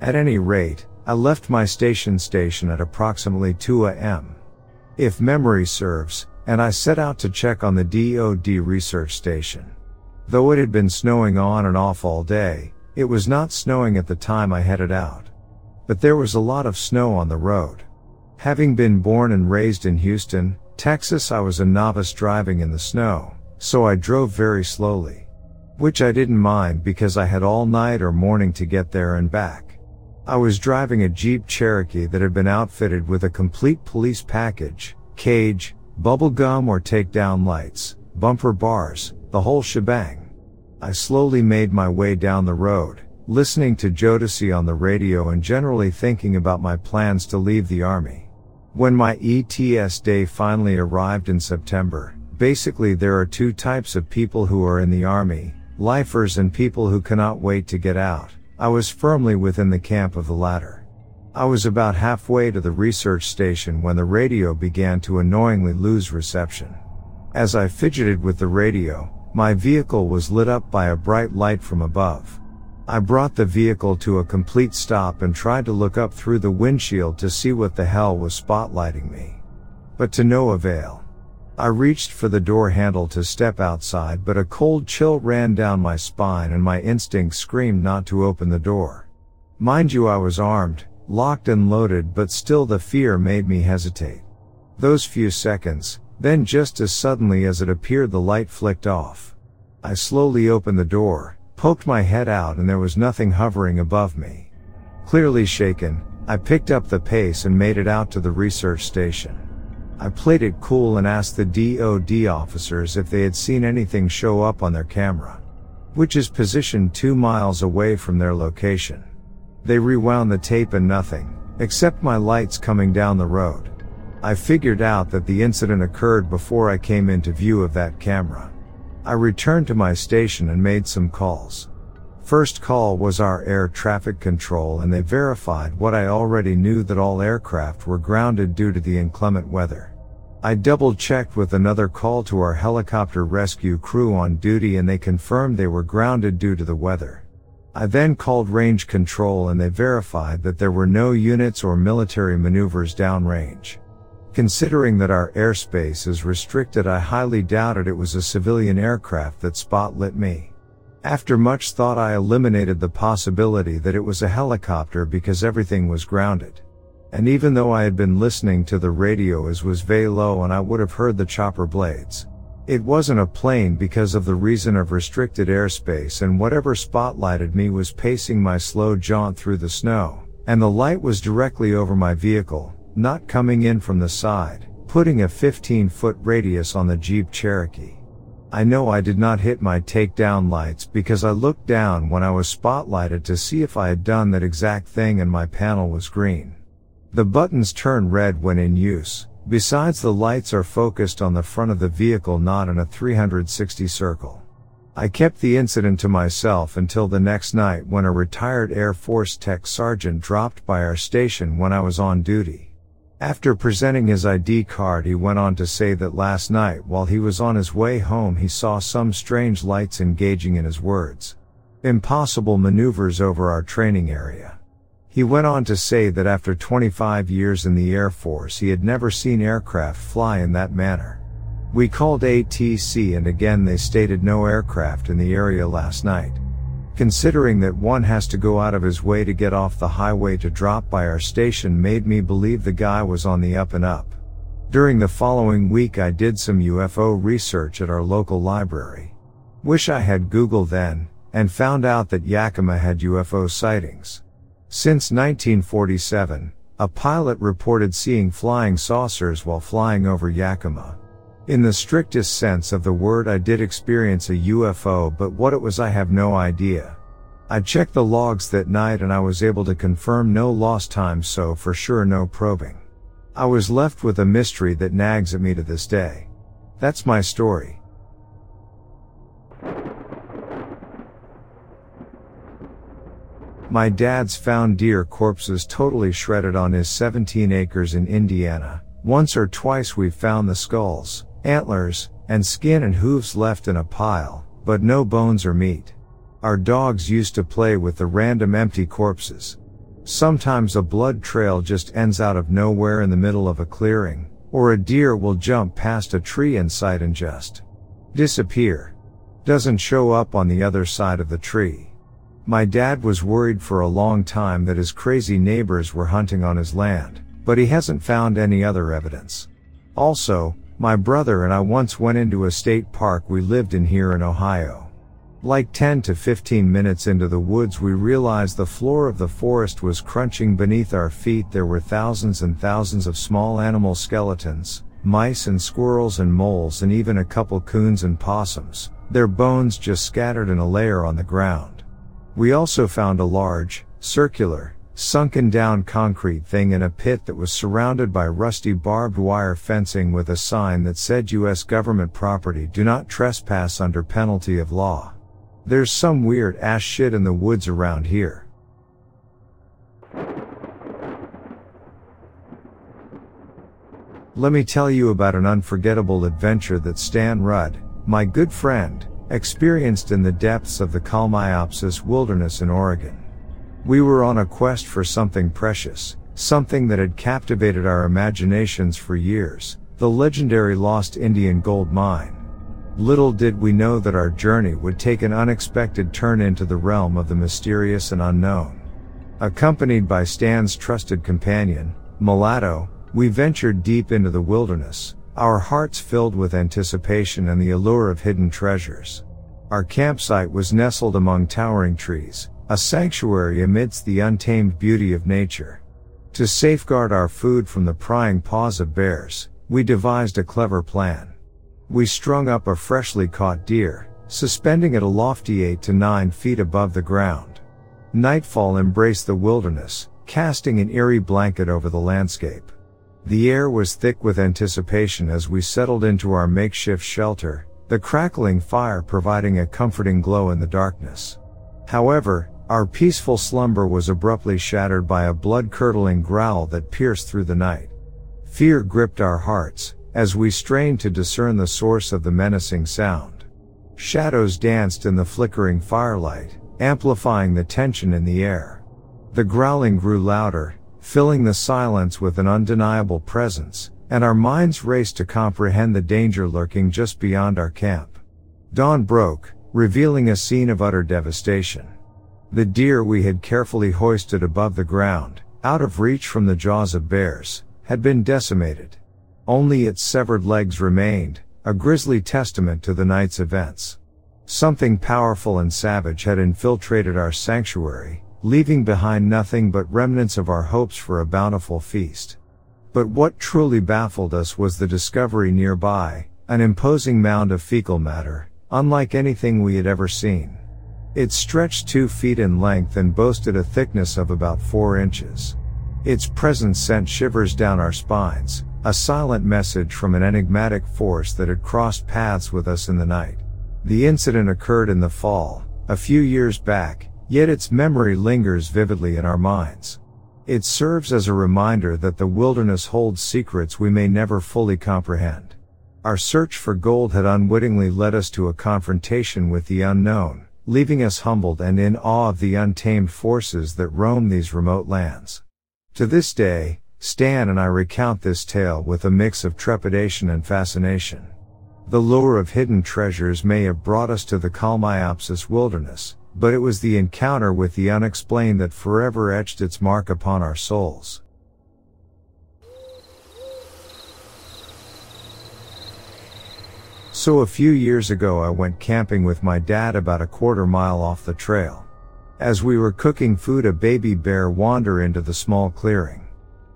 At any rate, I left my station station at approximately 2 a.m. If memory serves, and I set out to check on the DoD research station. Though it had been snowing on and off all day, it was not snowing at the time I headed out. But there was a lot of snow on the road. Having been born and raised in Houston, Texas, I was a novice driving in the snow, so I drove very slowly. Which I didn't mind because I had all night or morning to get there and back. I was driving a Jeep Cherokee that had been outfitted with a complete police package, cage, bubble gum or takedown lights, bumper bars, the whole shebang. I slowly made my way down the road, listening to Jodeci on the radio and generally thinking about my plans to leave the army. When my ETS day finally arrived in September, basically there are two types of people who are in the army, lifers and people who cannot wait to get out. I was firmly within the camp of the latter. I was about halfway to the research station when the radio began to annoyingly lose reception. As I fidgeted with the radio, my vehicle was lit up by a bright light from above. I brought the vehicle to a complete stop and tried to look up through the windshield to see what the hell was spotlighting me. But to no avail. I reached for the door handle to step outside, but a cold chill ran down my spine and my instinct screamed not to open the door. Mind you, I was armed, locked and loaded, but still the fear made me hesitate. Those few seconds, then just as suddenly as it appeared the light flicked off. I slowly opened the door, poked my head out and there was nothing hovering above me. Clearly shaken, I picked up the pace and made it out to the research station. I played it cool and asked the DOD officers if they had seen anything show up on their camera, which is positioned two miles away from their location. They rewound the tape and nothing, except my lights coming down the road. I figured out that the incident occurred before I came into view of that camera. I returned to my station and made some calls. First call was our air traffic control and they verified what I already knew that all aircraft were grounded due to the inclement weather. I double checked with another call to our helicopter rescue crew on duty and they confirmed they were grounded due to the weather. I then called range control and they verified that there were no units or military maneuvers downrange. Considering that our airspace is restricted, I highly doubted it was a civilian aircraft that spotlit me. After much thought, I eliminated the possibility that it was a helicopter because everything was grounded. And even though I had been listening to the radio as was very low and I would have heard the chopper blades, it wasn't a plane because of the reason of restricted airspace and whatever spotlighted me was pacing my slow jaunt through the snow, and the light was directly over my vehicle, not coming in from the side, putting a 15 foot radius on the Jeep Cherokee. I know I did not hit my takedown lights because I looked down when I was spotlighted to see if I had done that exact thing and my panel was green. The buttons turn red when in use. Besides the lights are focused on the front of the vehicle not in a 360 circle. I kept the incident to myself until the next night when a retired Air Force tech sergeant dropped by our station when I was on duty. After presenting his ID card, he went on to say that last night while he was on his way home, he saw some strange lights engaging in his words. Impossible maneuvers over our training area. He went on to say that after 25 years in the Air Force, he had never seen aircraft fly in that manner. We called ATC and again they stated no aircraft in the area last night. Considering that one has to go out of his way to get off the highway to drop by our station made me believe the guy was on the up and up. During the following week I did some UFO research at our local library. Wish I had Google then, and found out that Yakima had UFO sightings. Since 1947, a pilot reported seeing flying saucers while flying over Yakima. In the strictest sense of the word, I did experience a UFO, but what it was, I have no idea. I checked the logs that night and I was able to confirm no lost time, so for sure no probing. I was left with a mystery that nags at me to this day. That's my story. My dad's found deer corpses totally shredded on his 17 acres in Indiana. Once or twice we've found the skulls, antlers, and skin and hooves left in a pile, but no bones or meat. Our dogs used to play with the random empty corpses. Sometimes a blood trail just ends out of nowhere in the middle of a clearing, or a deer will jump past a tree in sight and just disappear. Doesn't show up on the other side of the tree. My dad was worried for a long time that his crazy neighbors were hunting on his land, but he hasn't found any other evidence. Also, my brother and I once went into a state park we lived in here in Ohio. Like 10 to 15 minutes into the woods we realized the floor of the forest was crunching beneath our feet. There were thousands and thousands of small animal skeletons, mice and squirrels and moles and even a couple coons and possums, their bones just scattered in a layer on the ground. We also found a large, circular, sunken down concrete thing in a pit that was surrounded by rusty barbed wire fencing with a sign that said U.S. government property do not trespass under penalty of law. There's some weird ass shit in the woods around here. Let me tell you about an unforgettable adventure that Stan Rudd, my good friend, experienced in the depths of the Kalmiopsis wilderness in Oregon. We were on a quest for something precious, something that had captivated our imaginations for years, the legendary lost Indian gold mine. Little did we know that our journey would take an unexpected turn into the realm of the mysterious and unknown. Accompanied by Stan's trusted companion, Mulatto, we ventured deep into the wilderness, our hearts filled with anticipation and the allure of hidden treasures. Our campsite was nestled among towering trees, a sanctuary amidst the untamed beauty of nature. To safeguard our food from the prying paws of bears, we devised a clever plan. We strung up a freshly caught deer, suspending it a lofty 8 to 9 feet above the ground. Nightfall embraced the wilderness, casting an eerie blanket over the landscape. The air was thick with anticipation as we settled into our makeshift shelter, the crackling fire providing a comforting glow in the darkness. However, our peaceful slumber was abruptly shattered by a blood-curdling growl that pierced through the night. Fear gripped our hearts, as we strained to discern the source of the menacing sound. Shadows danced in the flickering firelight, amplifying the tension in the air. The growling grew louder, filling the silence with an undeniable presence, and our minds raced to comprehend the danger lurking just beyond our camp. Dawn broke, revealing a scene of utter devastation. The deer we had carefully hoisted above the ground, out of reach from the jaws of bears, had been decimated. Only its severed legs remained, a grisly testament to the night's events. Something powerful and savage had infiltrated our sanctuary, leaving behind nothing but remnants of our hopes for a bountiful feast. But what truly baffled us was the discovery nearby, an imposing mound of fecal matter, unlike anything we had ever seen. It stretched two feet in length and boasted a thickness of about four inches. Its presence sent shivers down our spines, a silent message from an enigmatic force that had crossed paths with us in the night. The incident occurred in the fall, a few years back, Yet its memory lingers vividly in our minds. It serves as a reminder that the wilderness holds secrets we may never fully comprehend. Our search for gold had unwittingly led us to a confrontation with the unknown, leaving us humbled and in awe of the untamed forces that roam these remote lands. To this day, Stan and I recount this tale with a mix of trepidation and fascination. The lure of hidden treasures may have brought us to the Kalmiopsis wilderness, but it was the encounter with the unexplained that forever etched its mark upon our souls. So a few years ago I went camping with my dad about a quarter mile off the trail. As we were cooking food a baby bear wandered into the small clearing.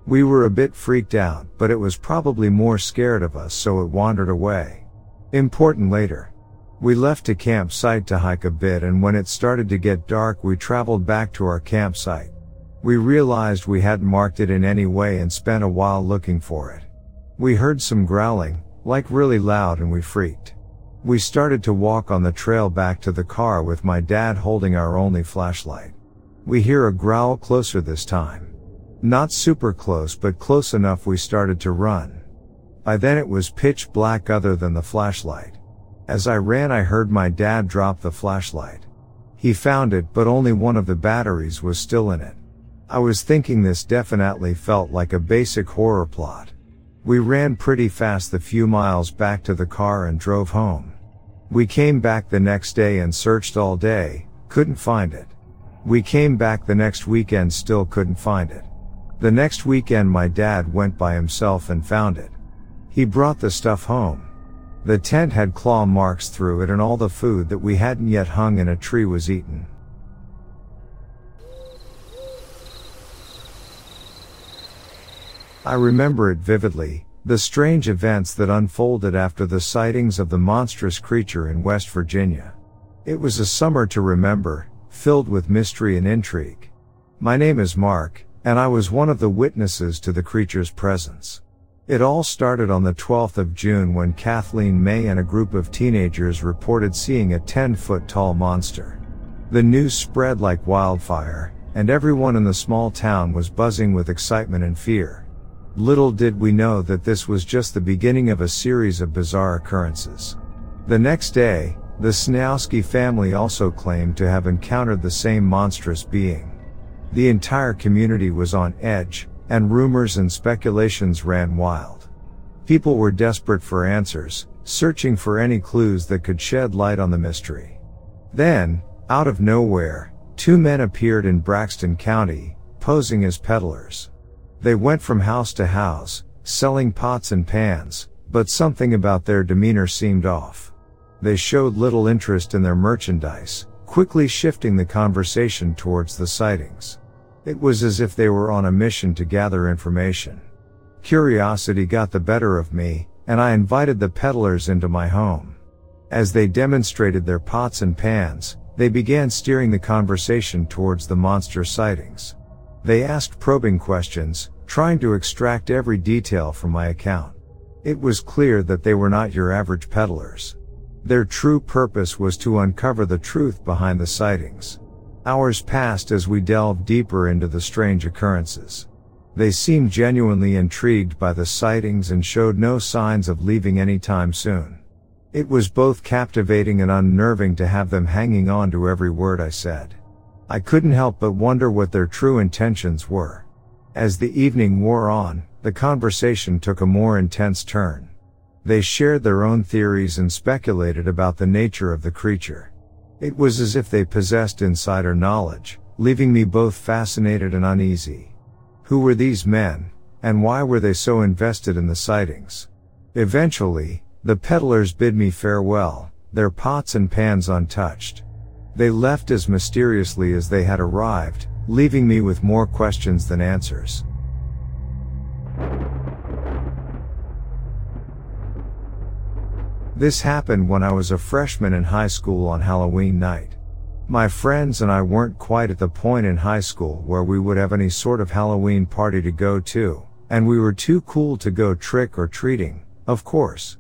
We were a bit freaked out, but it was probably more scared of us so it wandered away. Important later. We left a campsite to hike a bit and when it started to get dark we traveled back to our campsite. We realized we hadn't marked it in any way and spent a while looking for it. We heard some growling, like really loud and we freaked. We started to walk on the trail back to the car with my dad holding our only flashlight. We hear a growl closer this time. Not super close, but close enough we started to run. By then it was pitch black other than the flashlight. As I ran, I heard my dad drop the flashlight. He found it, but only one of the batteries was still in it. I was thinking this definitely felt like a basic horror plot. We ran pretty fast the few miles back to the car and drove home. We came back the next day and searched all day, couldn't find it. We came back the next weekend still couldn't find it. The next weekend my dad went by himself and found it. He brought the stuff home. The tent had claw marks through it and all the food that we hadn't yet hung in a tree was eaten. I remember it vividly, the strange events that unfolded after the sightings of the monstrous creature in West Virginia. It was a summer to remember, filled with mystery and intrigue. My name is Mark, and I was one of the witnesses to the creature's presence. It all started on the 12th of June when Kathleen May and a group of teenagers reported seeing a 10 foot tall monster. The news spread like wildfire, and everyone in the small town was buzzing with excitement and fear. Little did we know that this was just the beginning of a series of bizarre occurrences. The next day, the Snowski family also claimed to have encountered the same monstrous being. The entire community was on edge, and rumors and speculations ran wild. People were desperate for answers, searching for any clues that could shed light on the mystery. Then, out of nowhere, two men appeared in Braxton County, posing as peddlers. They went from house to house, selling pots and pans, but something about their demeanor seemed off. They showed little interest in their merchandise, quickly shifting the conversation towards the sightings. It was as if they were on a mission to gather information. Curiosity got the better of me, and I invited the peddlers into my home. As they demonstrated their pots and pans, they began steering the conversation towards the monster sightings. They asked probing questions, trying to extract every detail from my account. It was clear that they were not your average peddlers. Their true purpose was to uncover the truth behind the sightings. Hours passed as we delved deeper into the strange occurrences. They seemed genuinely intrigued by the sightings and showed no signs of leaving anytime soon. It was both captivating and unnerving to have them hanging on to every word I said. I couldn't help but wonder what their true intentions were. As the evening wore on, the conversation took a more intense turn. They shared their own theories and speculated about the nature of the creature. It was as if they possessed insider knowledge, leaving me both fascinated and uneasy. Who were these men, and why were they so invested in the sightings? Eventually, the peddlers bid me farewell, their pots and pans untouched. They left as mysteriously as they had arrived, leaving me with more questions than answers. This happened when I was a freshman in high school on Halloween night. My friends and I weren't quite at the point in high school where we would have any sort of Halloween party to go to, and we were too cool to go trick or treating, of course.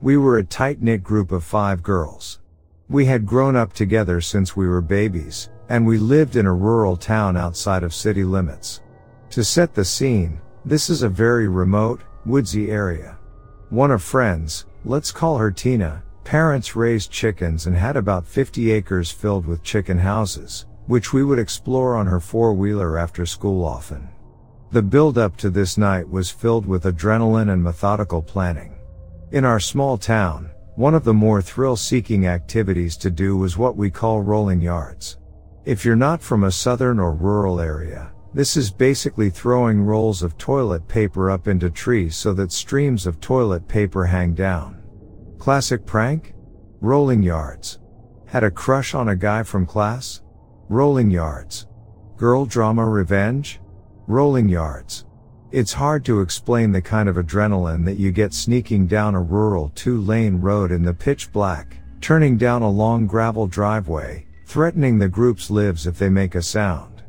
We were a tight knit group of five girls. We had grown up together since we were babies, and we lived in a rural town outside of city limits. To set the scene, this is a very remote, woodsy area. One of friends, let's call her Tina, parents raised chickens and had about 50 acres filled with chicken houses, which we would explore on her four-wheeler after school often. The build up to this night was filled with adrenaline and methodical planning. In our small town, one of the more thrill-seeking activities to do was what we call rolling yards. If you're not from a southern or rural area, this is basically throwing rolls of toilet paper up into trees so that streams of toilet paper hang down. Classic prank? Rolling yards. Had a crush on a guy from class? Rolling yards. Girl drama revenge? Rolling yards. It's hard to explain the kind of adrenaline that you get sneaking down a rural two lane road in the pitch black, turning down a long gravel driveway, threatening the group's lives if they make a sound.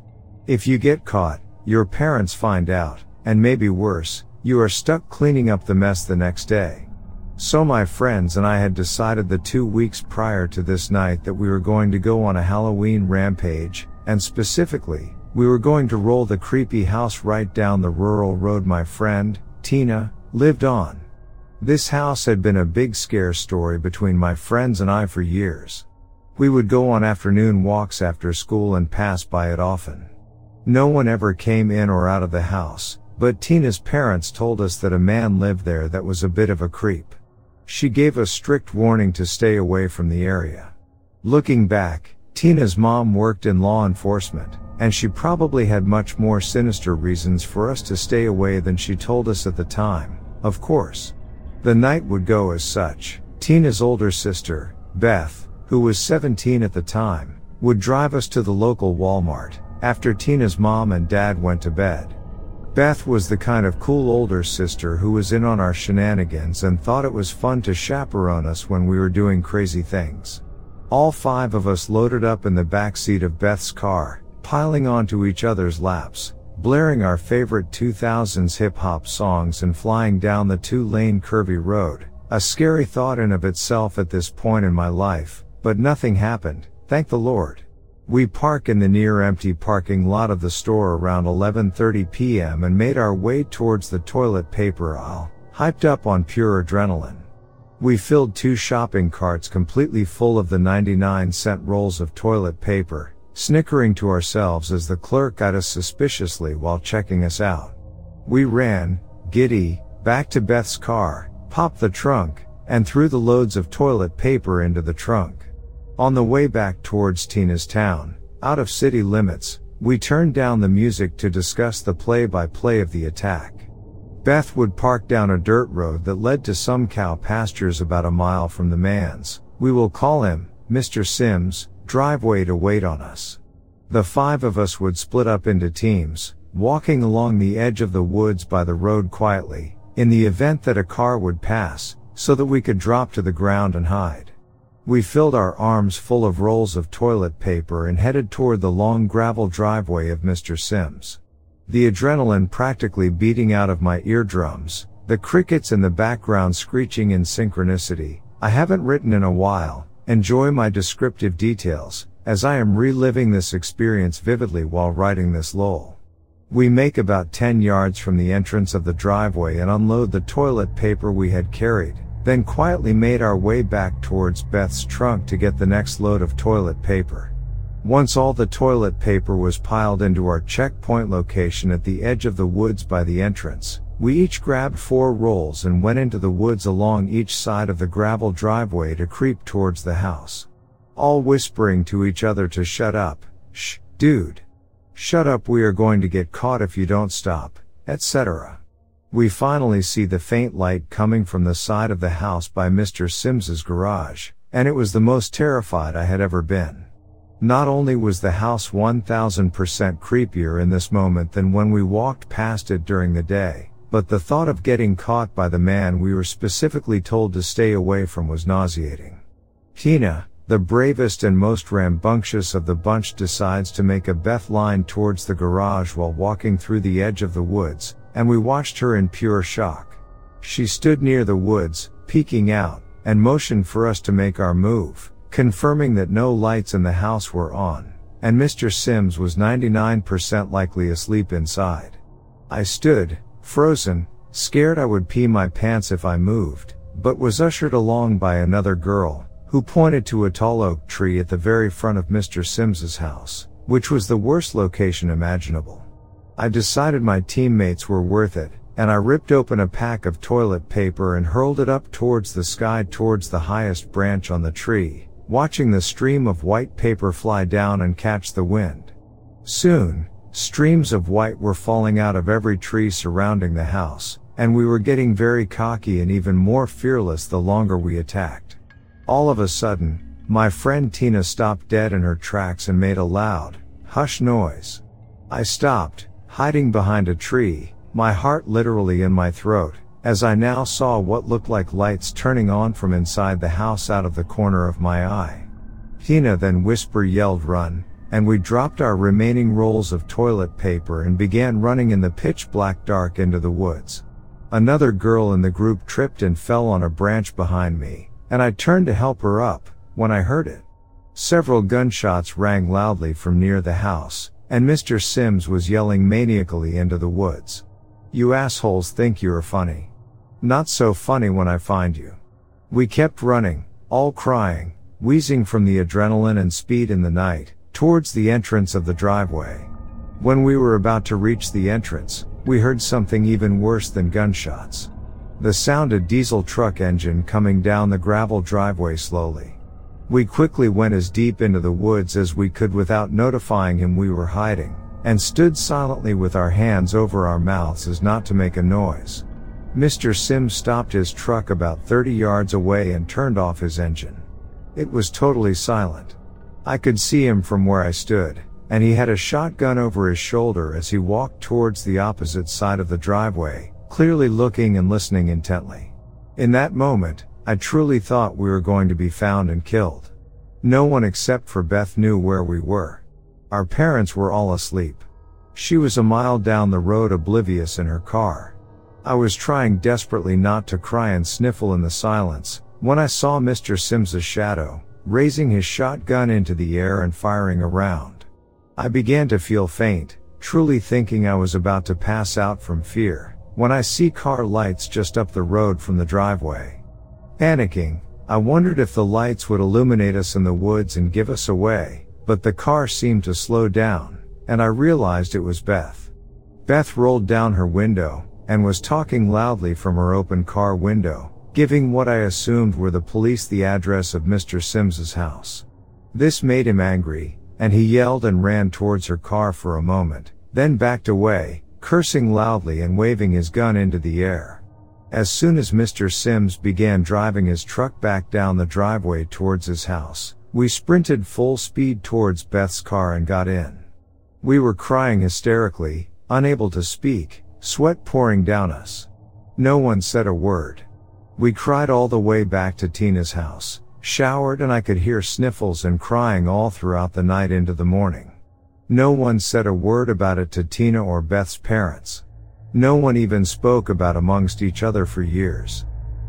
If you get caught, your parents find out, and maybe worse, you are stuck cleaning up the mess the next day. So my friends and I had decided the two weeks prior to this night that we were going to go on a Halloween rampage, and specifically, we were going to roll the creepy house right down the rural road my friend, Tina, lived on. This house had been a big scare story between my friends and I for years. We would go on afternoon walks after school and pass by it often. No one ever came in or out of the house, but Tina's parents told us that a man lived there that was a bit of a creep. She gave us strict warning to stay away from the area. Looking back, Tina's mom worked in law enforcement, and she probably had much more sinister reasons for us to stay away than she told us at the time, of course. The night would go as such. Tina's older sister, Beth, who was 17 at the time, would drive us to the local Walmart after Tina's mom and dad went to bed. Beth was the kind of cool older sister who was in on our shenanigans and thought it was fun to chaperone us when we were doing crazy things. All five of us loaded up in the back seat of Beth's car, piling onto each other's laps, blaring our favorite 2000s hip hop songs and flying down the two lane curvy road. A scary thought in of itself at this point in my life, but nothing happened, thank the Lord. We park in the near empty parking lot of the store around 11:30 p.m. and made our way towards the toilet paper aisle, hyped up on pure adrenaline. We filled two shopping carts completely full of the 99 cent rolls of toilet paper, snickering to ourselves as the clerk eyed us suspiciously while checking us out. We ran, giddy, back to Beth's car, popped the trunk, and threw the loads of toilet paper into the trunk. On the way back towards Tina's town, out of city limits, we turned down the music to discuss the play by play of the attack. Beth would park down a dirt road that led to some cow pastures about a mile from the man's, we will call him, Mr. Sims, driveway to wait on us. The five of us would split up into teams, walking along the edge of the woods by the road quietly, in the event that a car would pass, so that we could drop to the ground and hide. We filled our arms full of rolls of toilet paper and headed toward the long gravel driveway of Mr. Sims. The adrenaline practically beating out of my eardrums, the crickets in the background screeching in synchronicity. I haven't written in a while. Enjoy my descriptive details, as I am reliving this experience vividly while writing this lull. We make about 10 yards from the entrance of the driveway and unload the toilet paper we had carried then quietly made our way back towards Beth's trunk to get the next load of toilet paper. Once all the toilet paper was piled into our checkpoint location at the edge of the woods by the entrance, we each grabbed four rolls and went into the woods along each side of the gravel driveway to creep towards the house. All whispering to each other to shut up, shh, dude. Shut up we are going to get caught if you don't stop, etc. We finally see the faint light coming from the side of the house by Mr. Sims's garage, and it was the most terrified I had ever been. Not only was the house 1000% creepier in this moment than when we walked past it during the day, but the thought of getting caught by the man we were specifically told to stay away from was nauseating. Tina, the bravest and most rambunctious of the bunch decides to make a Beth line towards the garage while walking through the edge of the woods, and we watched her in pure shock. She stood near the woods, peeking out, and motioned for us to make our move, confirming that no lights in the house were on, and Mr. Sims was 99% likely asleep inside. I stood, frozen, scared I would pee my pants if I moved, but was ushered along by another girl, who pointed to a tall oak tree at the very front of Mr. Sims's house, which was the worst location imaginable. I decided my teammates were worth it, and I ripped open a pack of toilet paper and hurled it up towards the sky towards the highest branch on the tree, watching the stream of white paper fly down and catch the wind. Soon, streams of white were falling out of every tree surrounding the house, and we were getting very cocky and even more fearless the longer we attacked. All of a sudden, my friend Tina stopped dead in her tracks and made a loud, hush noise. I stopped, hiding behind a tree, my heart literally in my throat, as I now saw what looked like lights turning on from inside the house out of the corner of my eye. Tina then whisper yelled run, and we dropped our remaining rolls of toilet paper and began running in the pitch black dark into the woods. Another girl in the group tripped and fell on a branch behind me, and I turned to help her up, when I heard it. Several gunshots rang loudly from near the house, and Mr. Sims was yelling maniacally into the woods. You assholes think you're funny. Not so funny when I find you. We kept running, all crying, wheezing from the adrenaline and speed in the night, towards the entrance of the driveway. When we were about to reach the entrance, we heard something even worse than gunshots. The sound of diesel truck engine coming down the gravel driveway slowly. We quickly went as deep into the woods as we could without notifying him we were hiding, and stood silently with our hands over our mouths as not to make a noise. Mr. Sims stopped his truck about 30 yards away and turned off his engine. It was totally silent. I could see him from where I stood, and he had a shotgun over his shoulder as he walked towards the opposite side of the driveway, clearly looking and listening intently. In that moment, I truly thought we were going to be found and killed. No one except for Beth knew where we were. Our parents were all asleep. She was a mile down the road oblivious in her car. I was trying desperately not to cry and sniffle in the silence, when I saw Mr. Sims's shadow, raising his shotgun into the air and firing around. I began to feel faint, truly thinking I was about to pass out from fear, when I see car lights just up the road from the driveway. Panicking, I wondered if the lights would illuminate us in the woods and give us away, but the car seemed to slow down, and I realized it was Beth. Beth rolled down her window, and was talking loudly from her open car window, giving what I assumed were the police the address of Mr. Sims's house. This made him angry, and he yelled and ran towards her car for a moment, then backed away, cursing loudly and waving his gun into the air. As soon as Mr. Sims began driving his truck back down the driveway towards his house, we sprinted full speed towards Beth's car and got in. We were crying hysterically, unable to speak, sweat pouring down us. No one said a word. We cried all the way back to Tina's house, showered and I could hear sniffles and crying all throughout the night into the morning. No one said a word about it to Tina or Beth's parents. No one even spoke about amongst each other for years.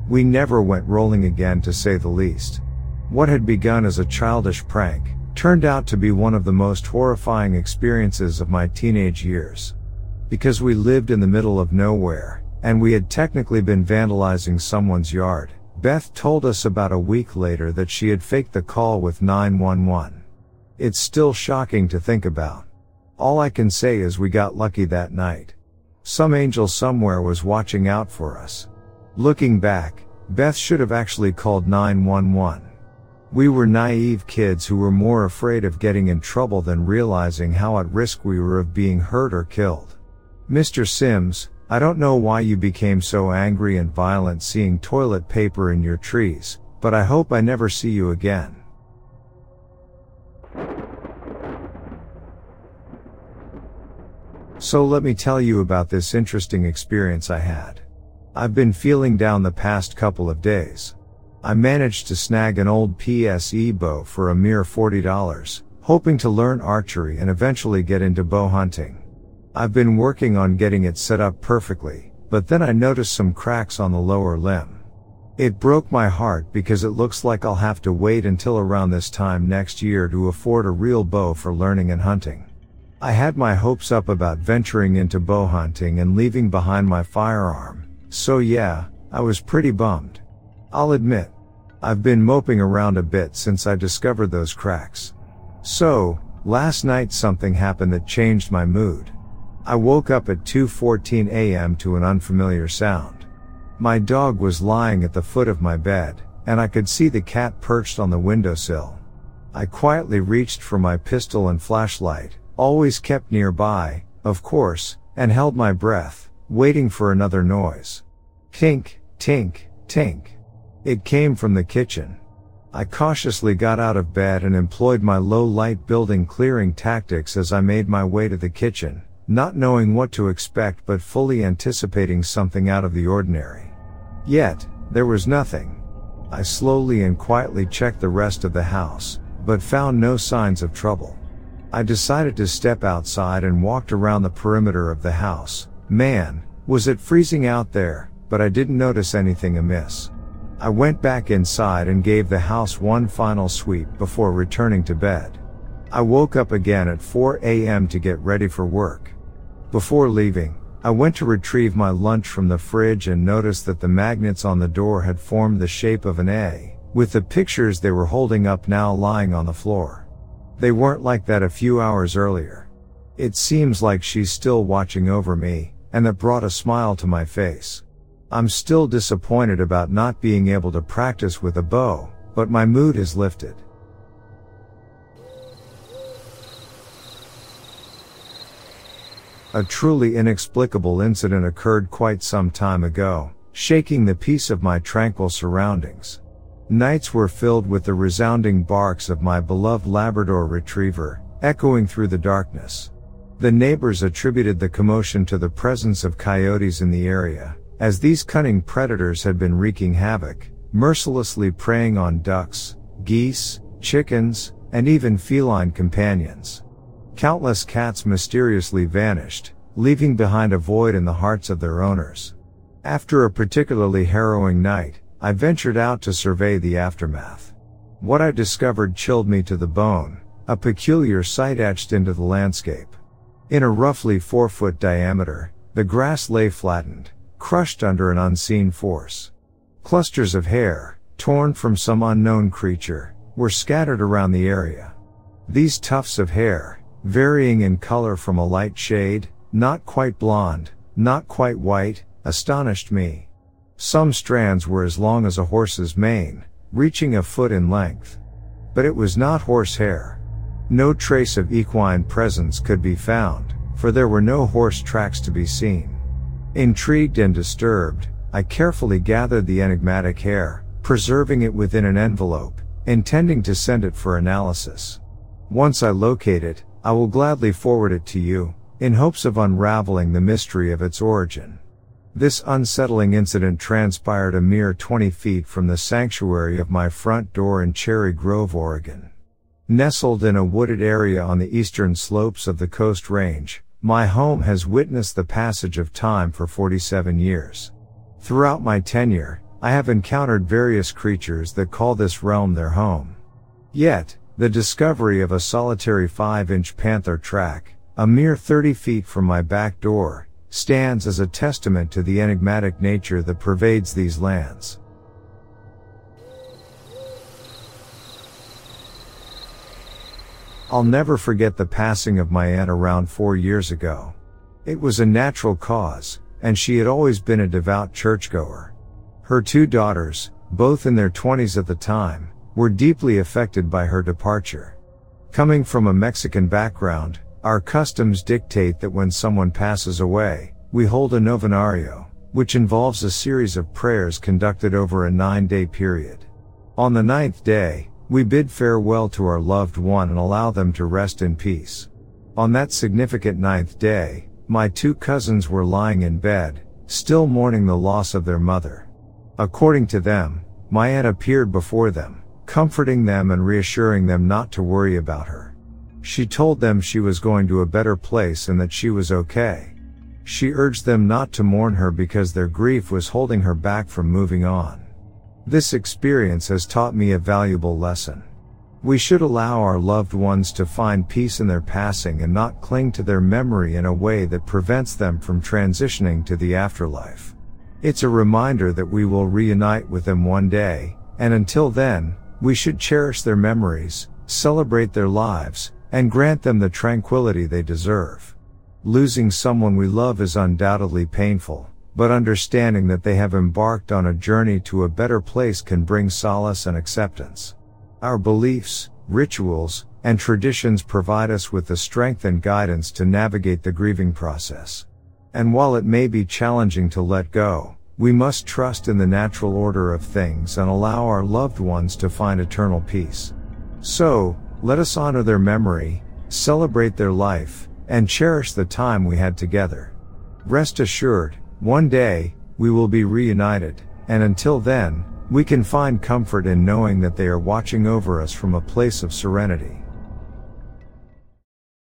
We never went rolling again to say the least. What had begun as a childish prank turned out to be one of the most horrifying experiences of my teenage years. Because we lived in the middle of nowhere, and we had technically been vandalizing someone's yard, Beth told us about a week later that she had faked the call with 911. It's still shocking to think about. All I can say is we got lucky that night. Some angel somewhere was watching out for us. Looking back, Beth should have actually called 911. We were naive kids who were more afraid of getting in trouble than realizing how at risk we were of being hurt or killed. Mr. Sims, I don't know why you became so angry and violent seeing toilet paper in your trees, but I hope I never see you again. So let me tell you about this interesting experience I had. I've been feeling down the past couple of days. I managed to snag an old PSE bow for a mere $40, hoping to learn archery and eventually get into bow hunting. I've been working on getting it set up perfectly, but then I noticed some cracks on the lower limb. It broke my heart because it looks like I'll have to wait until around this time next year to afford a real bow for learning and hunting. I had my hopes up about venturing into bow hunting and leaving behind my firearm, so yeah, I was pretty bummed. I'll admit, I've been moping around a bit since I discovered those cracks. So, last night something happened that changed my mood. I woke up at 2:14 a.m. to an unfamiliar sound. My dog was lying at the foot of my bed, and I could see the cat perched on the windowsill. I quietly reached for my pistol and flashlight, always kept nearby, of course, and held my breath, waiting for another noise. Tink, tink, tink. It came from the kitchen. I cautiously got out of bed and employed my low light building clearing tactics as I made my way to the kitchen, not knowing what to expect but fully anticipating something out of the ordinary. Yet, there was nothing. I slowly and quietly checked the rest of the house, but found no signs of trouble. I decided to step outside and walked around the perimeter of the house. Man, was it freezing out there, but I didn't notice anything amiss. I went back inside and gave the house one final sweep before returning to bed. I woke up again at 4 a.m. to get ready for work. Before leaving, I went to retrieve my lunch from the fridge and noticed that the magnets on the door had formed the shape of an A, with the pictures they were holding up now lying on the floor. They weren't like that a few hours earlier. It seems like she's still watching over me, and that brought a smile to my face. I'm still disappointed about not being able to practice with a bow, but my mood is lifted. A truly inexplicable incident occurred quite some time ago, shaking the peace of my tranquil surroundings. Nights were filled with the resounding barks of my beloved Labrador retriever, echoing through the darkness. The neighbors attributed the commotion to the presence of coyotes in the area, as these cunning predators had been wreaking havoc, mercilessly preying on ducks, geese, chickens, and even feline companions. Countless cats mysteriously vanished, leaving behind a void in the hearts of their owners. After a particularly harrowing night, I ventured out to survey the aftermath. What I discovered chilled me to the bone, a peculiar sight etched into the landscape. In a roughly four foot diameter, the grass lay flattened, crushed under an unseen force. Clusters of hair, torn from some unknown creature, were scattered around the area. These tufts of hair, varying in color from a light shade, not quite blonde, not quite white, astonished me. Some strands were as long as a horse's mane, reaching a foot in length. But it was not horsehair. No trace of equine presence could be found, for there were no horse tracks to be seen. Intrigued and disturbed, I carefully gathered the enigmatic hair, preserving it within an envelope, intending to send it for analysis. Once I locate it, I will gladly forward it to you, in hopes of unraveling the mystery of its origin. This unsettling incident transpired a mere 20 feet from the sanctuary of my front door in Cherry Grove, Oregon. Nestled in a wooded area on the eastern slopes of the Coast Range, my home has witnessed the passage of time for 47 years. Throughout my tenure, I have encountered various creatures that call this realm their home. Yet, the discovery of a solitary 5-inch panther track, a mere 30 feet from my back door, stands as a testament to the enigmatic nature that pervades these lands. I'll never forget the passing of my aunt around four years ago. It was a natural cause, and she had always been a devout churchgoer. Her two daughters, both in their twenties at the time, were deeply affected by her departure. Coming from a Mexican background, our customs dictate that when someone passes away, we hold a novenario, which involves a series of prayers conducted over a nine day period. On the ninth day, we bid farewell to our loved one and allow them to rest in peace. On that significant ninth day, my two cousins were lying in bed, still mourning the loss of their mother. According to them, my aunt appeared before them, comforting them and reassuring them not to worry about her. She told them she was going to a better place and that she was okay. She urged them not to mourn her because their grief was holding her back from moving on. This experience has taught me a valuable lesson. We should allow our loved ones to find peace in their passing and not cling to their memory in a way that prevents them from transitioning to the afterlife. It's a reminder that we will reunite with them one day, and until then, we should cherish their memories, celebrate their lives, and grant them the tranquility they deserve. Losing someone we love is undoubtedly painful, but understanding that they have embarked on a journey to a better place can bring solace and acceptance. Our beliefs, rituals, and traditions provide us with the strength and guidance to navigate the grieving process. And while it may be challenging to let go, we must trust in the natural order of things and allow our loved ones to find eternal peace. So, let us honor their memory, celebrate their life, and cherish the time we had together. Rest assured, one day, we will be reunited, and until then, we can find comfort in knowing that they are watching over us from a place of serenity.